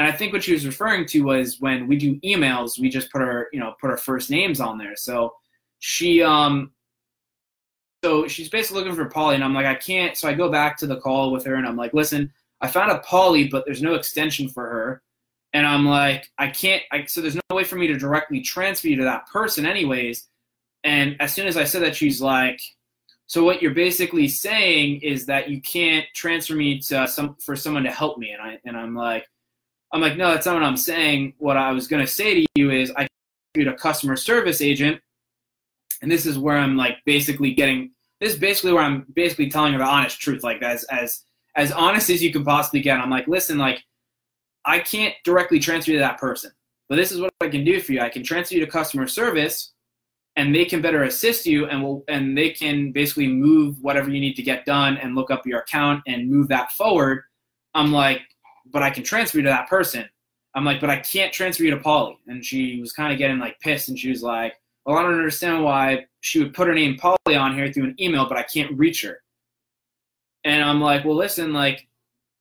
And I think what she was referring to was when we do emails, we just put our, you know, put our first names on there. So she, um, so she's basically looking for Polly, and I'm like, I can't. So I go back to the call with her, and I'm like, listen, I found a Polly, but there's no extension for her, and I'm like, I can't. I, so there's no way for me to directly transfer you to that person, anyways. And as soon as I said that, she's like, so what you're basically saying is that you can't transfer me to some for someone to help me, and I and I'm like I'm like, no, that's not what I'm saying. What I was to say to you is I create a customer service agent. And this is where I'm like basically getting, this is basically where I'm basically telling her the honest truth, like as, as, as honest as you can possibly get. I'm like, listen, like, I can't directly transfer you to that person, but this is what I can do for you. I can transfer you to customer service and they can better assist you and will and they can basically move whatever you need to get done and look up your account and move that forward. I'm like, but I can transfer you to that person. I'm like, but I can't transfer you to Polly. And she was kind of getting like pissed and she was like, well, I don't understand why she would put her name Polly on here through an email, but I can't reach her. And I'm like, well, listen, like,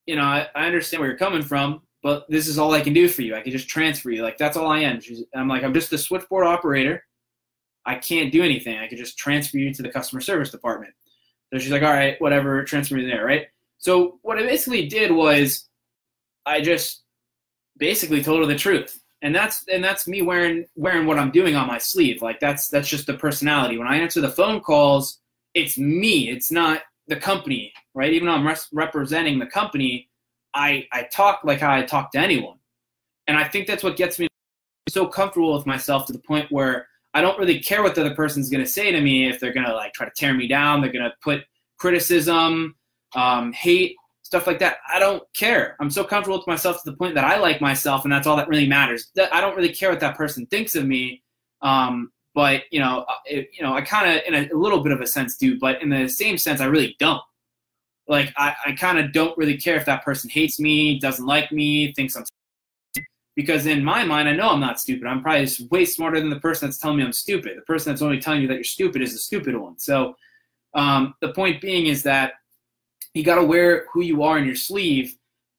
you know, I, I understand where you're coming from, but this is all I can do for you. I can just transfer you. Like, that's all I am. She's, I'm like, I'm just a switchboard operator. I can't do anything. I could just transfer you to the customer service department. So she's like, all right, whatever, transfer me there, right? So what I basically did was I just basically told her the truth. And that's and that's me wearing wearing what I'm doing on my sleeve. Like that's that's just the personality. When I answer the phone calls, it's me. It's not the company, right? Even though I'm res- representing the company, I I talk like how I talk to anyone. And I think that's what gets me so comfortable with myself to the point where I don't really care what the other person's to say to me if they're to like try to tear me down, they're to put criticism, um, hate stuff like that. I don't care. I'm so comfortable with myself to the point that I like myself, and that's all that really matters. I don't really care what that person thinks of me. Um, but you know, uh, it, you know, I kind of, in a, a, little bit of a sense, do. But in the same sense, I really don't. Like, I, I kind of don't really care if that person hates me, doesn't like me, thinks I'm. Stupid. Because in my mind, I know I'm not stupid. I'm probably way smarter than the person that's telling me I'm stupid. The person that's only telling you that you're stupid is the stupid one. So um, the point being is that you got to wear who you are in your sleeve.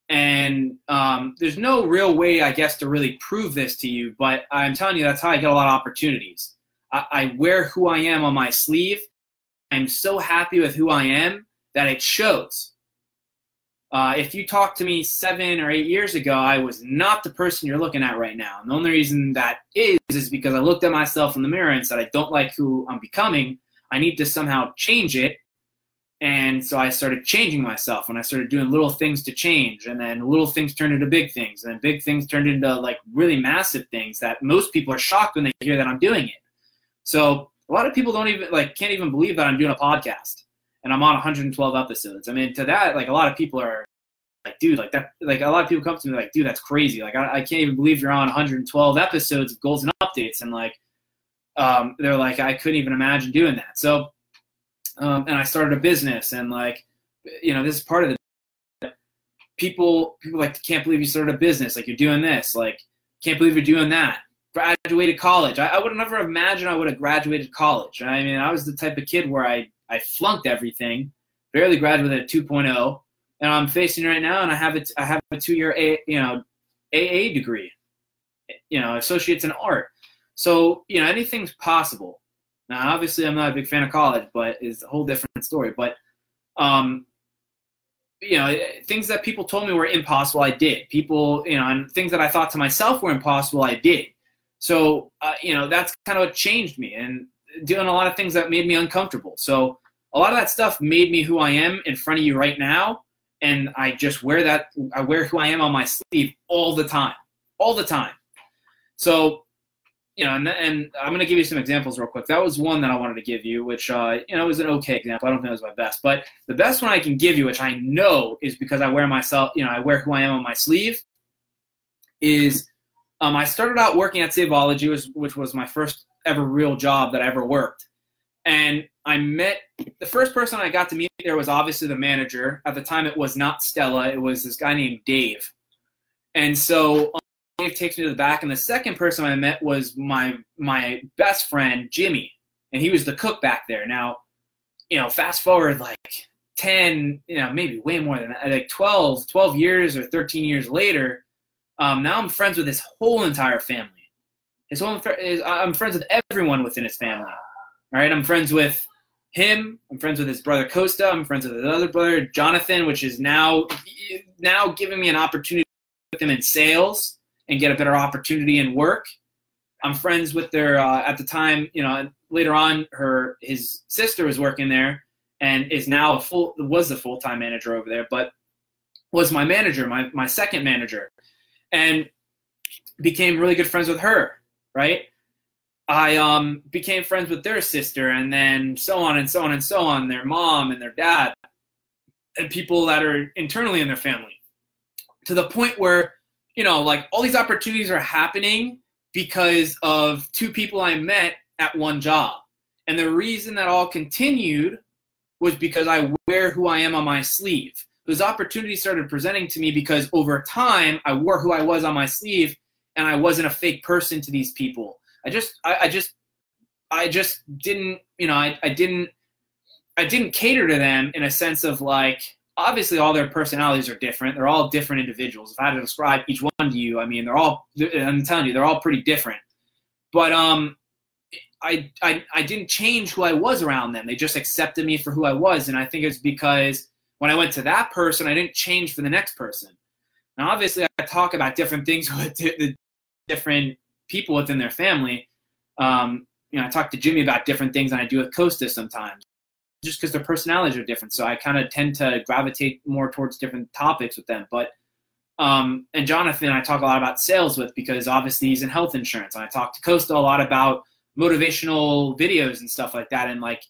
And um, there's no real way, I guess, to really prove this to you, but I'm telling you, that's how I get a lot of opportunities. I, I wear who I am on my sleeve. I'm so happy with who I am that it shows. Uh, if you talked to me seven or eight years ago, I was not the person you're looking at right now. And the only reason that is is because I looked at myself in the mirror and said, I don't like who I'm becoming. I need to somehow change it. And so I started changing myself and I started doing little things to change. And then little things turned into big things. And big things turned into like really massive things that most people are shocked when they hear that I'm doing it. So a lot of people don't even like can't even believe that I'm doing a podcast and I'm on 112 episodes. I mean, to that, like a lot of people are like, dude, like that, like a lot of people come to me like, dude, that's crazy. Like, I, I can't even believe you're on 112 episodes of goals and updates. And like, um, they're like, I couldn't even imagine doing that. So um, and I started a business, and like, you know, this is part of the people people like can't believe you started a business, like you're doing this, like can't believe you're doing that. Graduated college. I, I would never imagined I would have graduated college. I mean, I was the type of kid where I I flunked everything, barely graduated at 2.0, and I'm facing right now, and I have it. I have a two year a you know AA degree, you know, associates in art. So you know anything's possible. Now, obviously, I'm not a big fan of college, but it's a whole different story. But um, you know, things that people told me were impossible, I did. People, you know, and things that I thought to myself were impossible, I did. So, uh, you know, that's kind of what changed me and doing a lot of things that made me uncomfortable. So, a lot of that stuff made me who I am in front of you right now. And I just wear that, I wear who I am on my sleeve all the time, all the time. So, you know, and, and I'm going to give you some examples real quick. That was one that I wanted to give you, which, uh, you know, was an okay example. I don't think it was my best, but the best one I can give you, which I know is because I wear myself, you know, I wear who I am on my sleeve, is um, I started out working at Saveology, which, which was my first ever real job that I ever worked. And I met the first person I got to meet there was obviously the manager. At the time, it was not Stella, it was this guy named Dave. And so Dave takes me to the back, and the second person I met was my my best friend Jimmy, and he was the cook back there. Now, you know, fast forward like 10, you know, maybe way more than that, like 12, 12 years or 13 years later, um, now I'm friends with his whole entire family. His whole, I'm friends with everyone within his family. All right, I'm friends with him. I'm friends with his brother Costa. I'm friends with his other brother Jonathan, which is now now giving me an opportunity with him in sales and get a better opportunity in work. I'm friends with their uh, at the time, you know, later on her his sister was working there and is now a full was the full time manager over there, but was my manager, my my second manager, and became really good friends with her. Right, I um became friends with their sister, and then so on and so on and so on, their mom and their dad, and people that are internally in their family, to the point where you know, like all these opportunities are happening because of two people I met at one job. And the reason that all continued was because I wear who I am on my sleeve. Those opportunities started presenting to me because over time I wore who I was on my sleeve and I wasn't a fake person to these people. I just I, I just I just didn't you know I, I didn't I didn't cater to them in a sense of like obviously all their personalities are different. They're all different individuals. If I had to describe each one to you, I mean, they're all. I'm telling you, they're all pretty different. But um, I I I didn't change who I was around them. They just accepted me for who I was, and I think it's because when I went to that person, I didn't change for the next person. Now, obviously, I talk about different things [laughs] with the different people within their family. Um, you know, I talk to Jimmy about different things than I do with Costa sometimes just because their personalities are different. So I kind of tend to gravitate more towards different topics with them. But um, and Jonathan, I talk a lot about sales with because obviously he's in health insurance. And I talk to Costa a lot about motivational videos and stuff like that, and like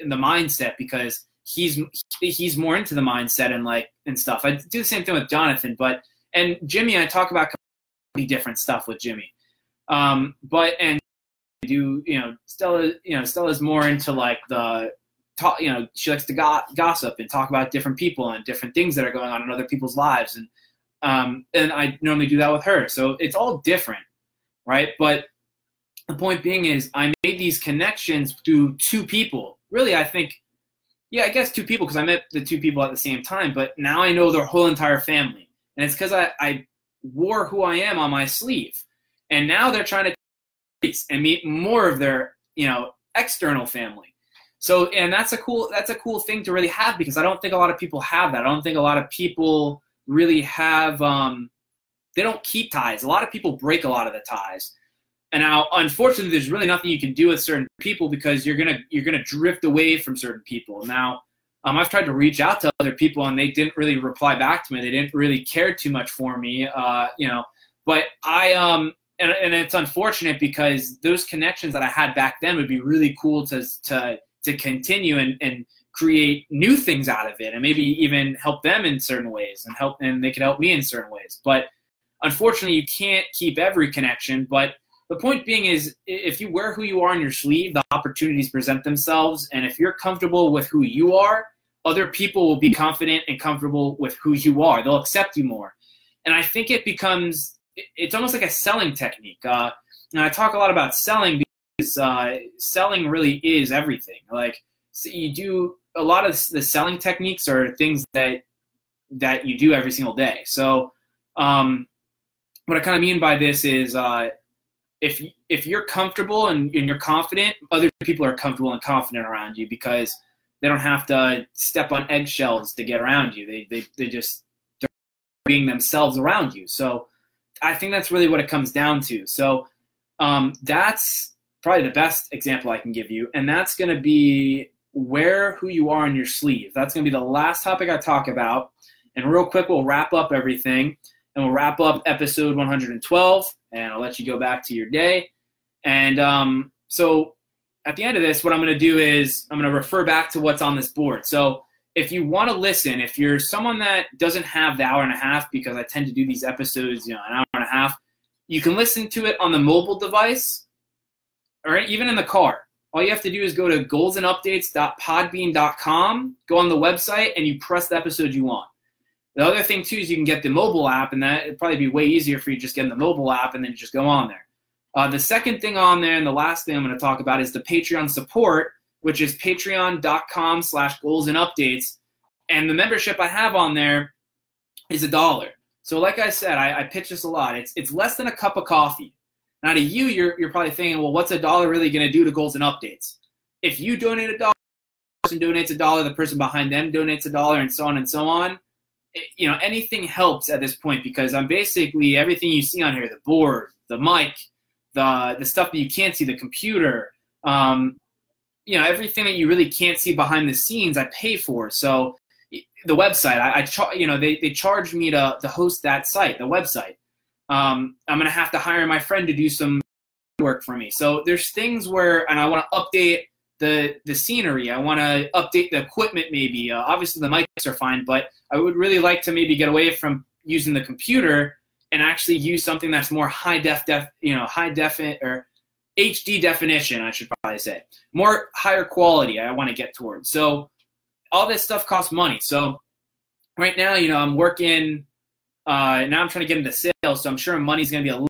in the mindset because he's he's more into the mindset and like and stuff. I do the same thing with Jonathan, but and Jimmy, I talk about completely different stuff with Jimmy. Um, but and do you know Stella? You know Stella's more into like the talk, you know, she likes to go- gossip and talk about different people and different things that are going on in other people's lives. And, um, and I normally do that with her. So it's all different, right? But the point being is I made these connections through two people. Really, I think, yeah, I guess two people because I met the two people at the same time, but now I know their whole entire family. And it's because I, I wore who I am on my sleeve. And now they're trying to and meet more of their, you know, external family. So and that's a cool that's a cool thing to really have because I don't think a lot of people have that. I don't think a lot of people really have um, they don't keep ties. A lot of people break a lot of the ties. And now unfortunately there's really nothing you can do with certain people because you're gonna you're gonna drift away from certain people. Now um, I've tried to reach out to other people and they didn't really reply back to me. They didn't really care too much for me, uh, you know. But I um and, and it's unfortunate because those connections that I had back then would be really cool to to to continue and, and create new things out of it and maybe even help them in certain ways and help and they could help me in certain ways but unfortunately you can't keep every connection but the point being is if you wear who you are on your sleeve the opportunities present themselves and if you're comfortable with who you are other people will be confident and comfortable with who you are. They'll accept you more. And I think it becomes, it's almost like a selling technique. Uh, and I talk a lot about selling uh, selling really is everything. Like, so you do a lot of the selling techniques are things that that you do every single day. So, um, what I kind of mean by this is uh, if if you're comfortable and, and, you're confident, other people are comfortable and confident around you because they don't have to step on eggshells to get around you. They they they just they're being themselves around you. So I think that's really what it comes down to. So um, that's probably the best example I can give you, and that's going to be wear who you are on your sleeve. That's going to be the last topic I talk about. And real quick, we'll wrap up everything and we'll wrap up episode 112 and I'll let you go back to your day. And um, so at the end of this, what I'm going to do is I'm going to refer back to what's on this board. So if you want to listen, if you're someone that doesn't have the hour and a half, because I tend to do these episodes, you know, an hour and a half, you can listen to it on the mobile device or even in the car. All you have to do is go to goalsandupdates.podbean.com, go on the website, and you press the episode you want. The other thing too is you can get the mobile app, and that it'd probably be way easier for you just getting the mobile app and then just go on there. Uh, the second thing on there, and the last thing I'm going to talk about is the Patreon support, which is patreon.com/slash goals and updates. And the membership I have on there is a dollar. So, like I said, I, I pitch this a lot. It's it's less than a cup of coffee. Now, to you, you're you're probably thinking, well, what's a dollar really going to do to goals and updates? If you donate a dollar, the person donates a dollar, the person behind them donates a dollar, and so on and so on you know anything helps at this point because I'm basically everything you see on here the board the mic the the stuff that you can't see the computer um, you know everything that you really can't see behind the scenes I pay for so the website I, I you know they, they charge me to, to host that site the website um, I'm gonna have to hire my friend to do some work for me so there's things where and I want to update the the scenery. I want to update the equipment maybe. Uh, obviously the mics are fine, but I would really like to maybe get away from using the computer and actually use something that's more high def def you know high def or HD definition. I should probably say more higher quality. I want to get towards. So all this stuff costs money. So right now, you know, I'm working. Uh, now I'm trying to get into sales, so I'm sure money's going to be a little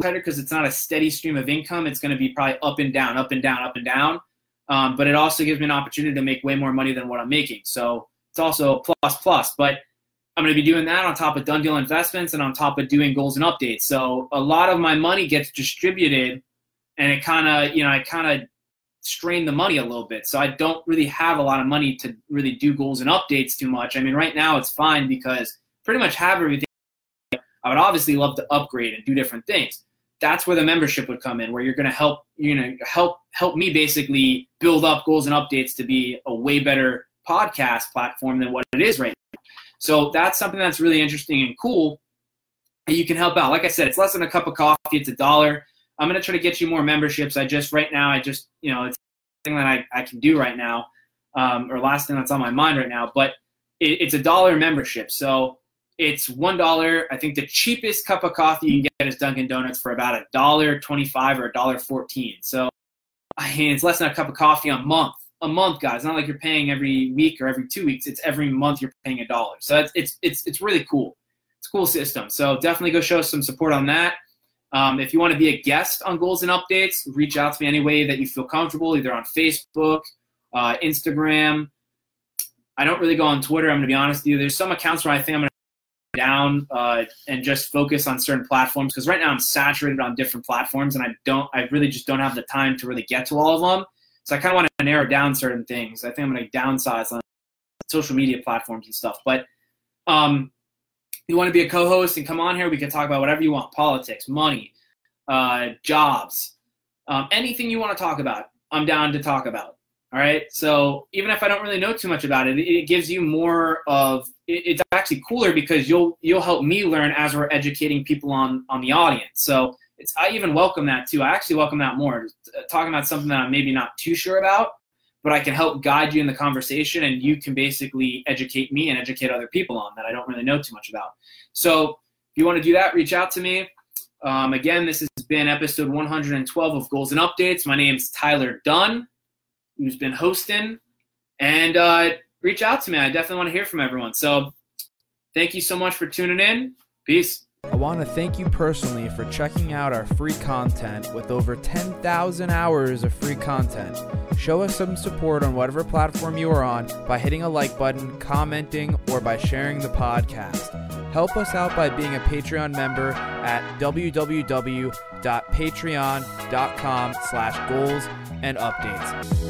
tighter because it's not a steady stream of income. It's going to be probably up and down, up and down, up and down. Um, but it also gives me an opportunity to make way more money than what I'm making. So it's also a plus plus. But I'm going to be doing that on top of done deal investments and on top of doing goals and updates. So a lot of my money gets distributed, and it kind of you know I kind of strain the money a little bit. So I don't really have a lot of money to really do goals and updates too much. I mean, right now it's fine because pretty much have everything. I would obviously love to upgrade and do different things that's where the membership would come in, where you're going to help you know help help me basically build up goals and updates to be a way better podcast platform than what it is right now. So that's something that's really interesting and cool. And you can help out. Like I said, it's less than a cup of coffee. It's a dollar. I'm going to try to get you more memberships. I just right now, I just you know it's thing that I, I can do right now, um, or last thing that's on my mind right now. But it, it's a dollar membership. So it's one dollar. I think the cheapest cup of coffee you can get is Dunkin' Donuts for about a dollar twenty-five or a dollar fourteen. So, I mean, it's less than a cup of coffee a month. A month, guys. Not like you're paying every week or every two weeks. It's every month you're paying a dollar. So it's it's it's it's really cool. It's a cool system. So definitely go show some support on that. Um, if you want to be a guest on Goals and Updates, reach out to me any way that you feel comfortable, either on Facebook, uh, Instagram. I don't really go on Twitter. I'm going to be honest with you. There's some accounts where I think I'm going down uh, and just focus on certain platforms because right now I'm saturated on different platforms and I don't I really just don't have the time to really get to all of them. So I kind of want to narrow down certain things. I think I'm going to downsize on social media platforms and stuff. But um, you want to be a co-host and come on here, we can talk about whatever you want: politics, money, uh, jobs, um, anything you want to talk about. I'm down to talk about. All right. So even if I don't really know too much about it, it gives you more of. It's actually cooler because you'll you'll help me learn as we're educating people on on the audience. So it's I even welcome that too. I actually welcome that more. Talking about something that I'm maybe not too sure about, but I can help guide you in the conversation, and you can basically educate me and educate other people on that I don't really know too much about. So if you want to do that, reach out to me. Um, again, this has been episode 112 of Goals and Updates. My name is Tyler Dunn who's been hosting. And uh, reach out to me. I definitely want to hear from everyone. So thank you so much for tuning in. Peace. I want to thank you personally for checking out our free content with over 10,000 hours of free content. Show us some support on whatever platform you are on by hitting a like button, commenting, or by sharing the podcast. Help us out by being a Patreon member at www.patreon.com slash goals and updates.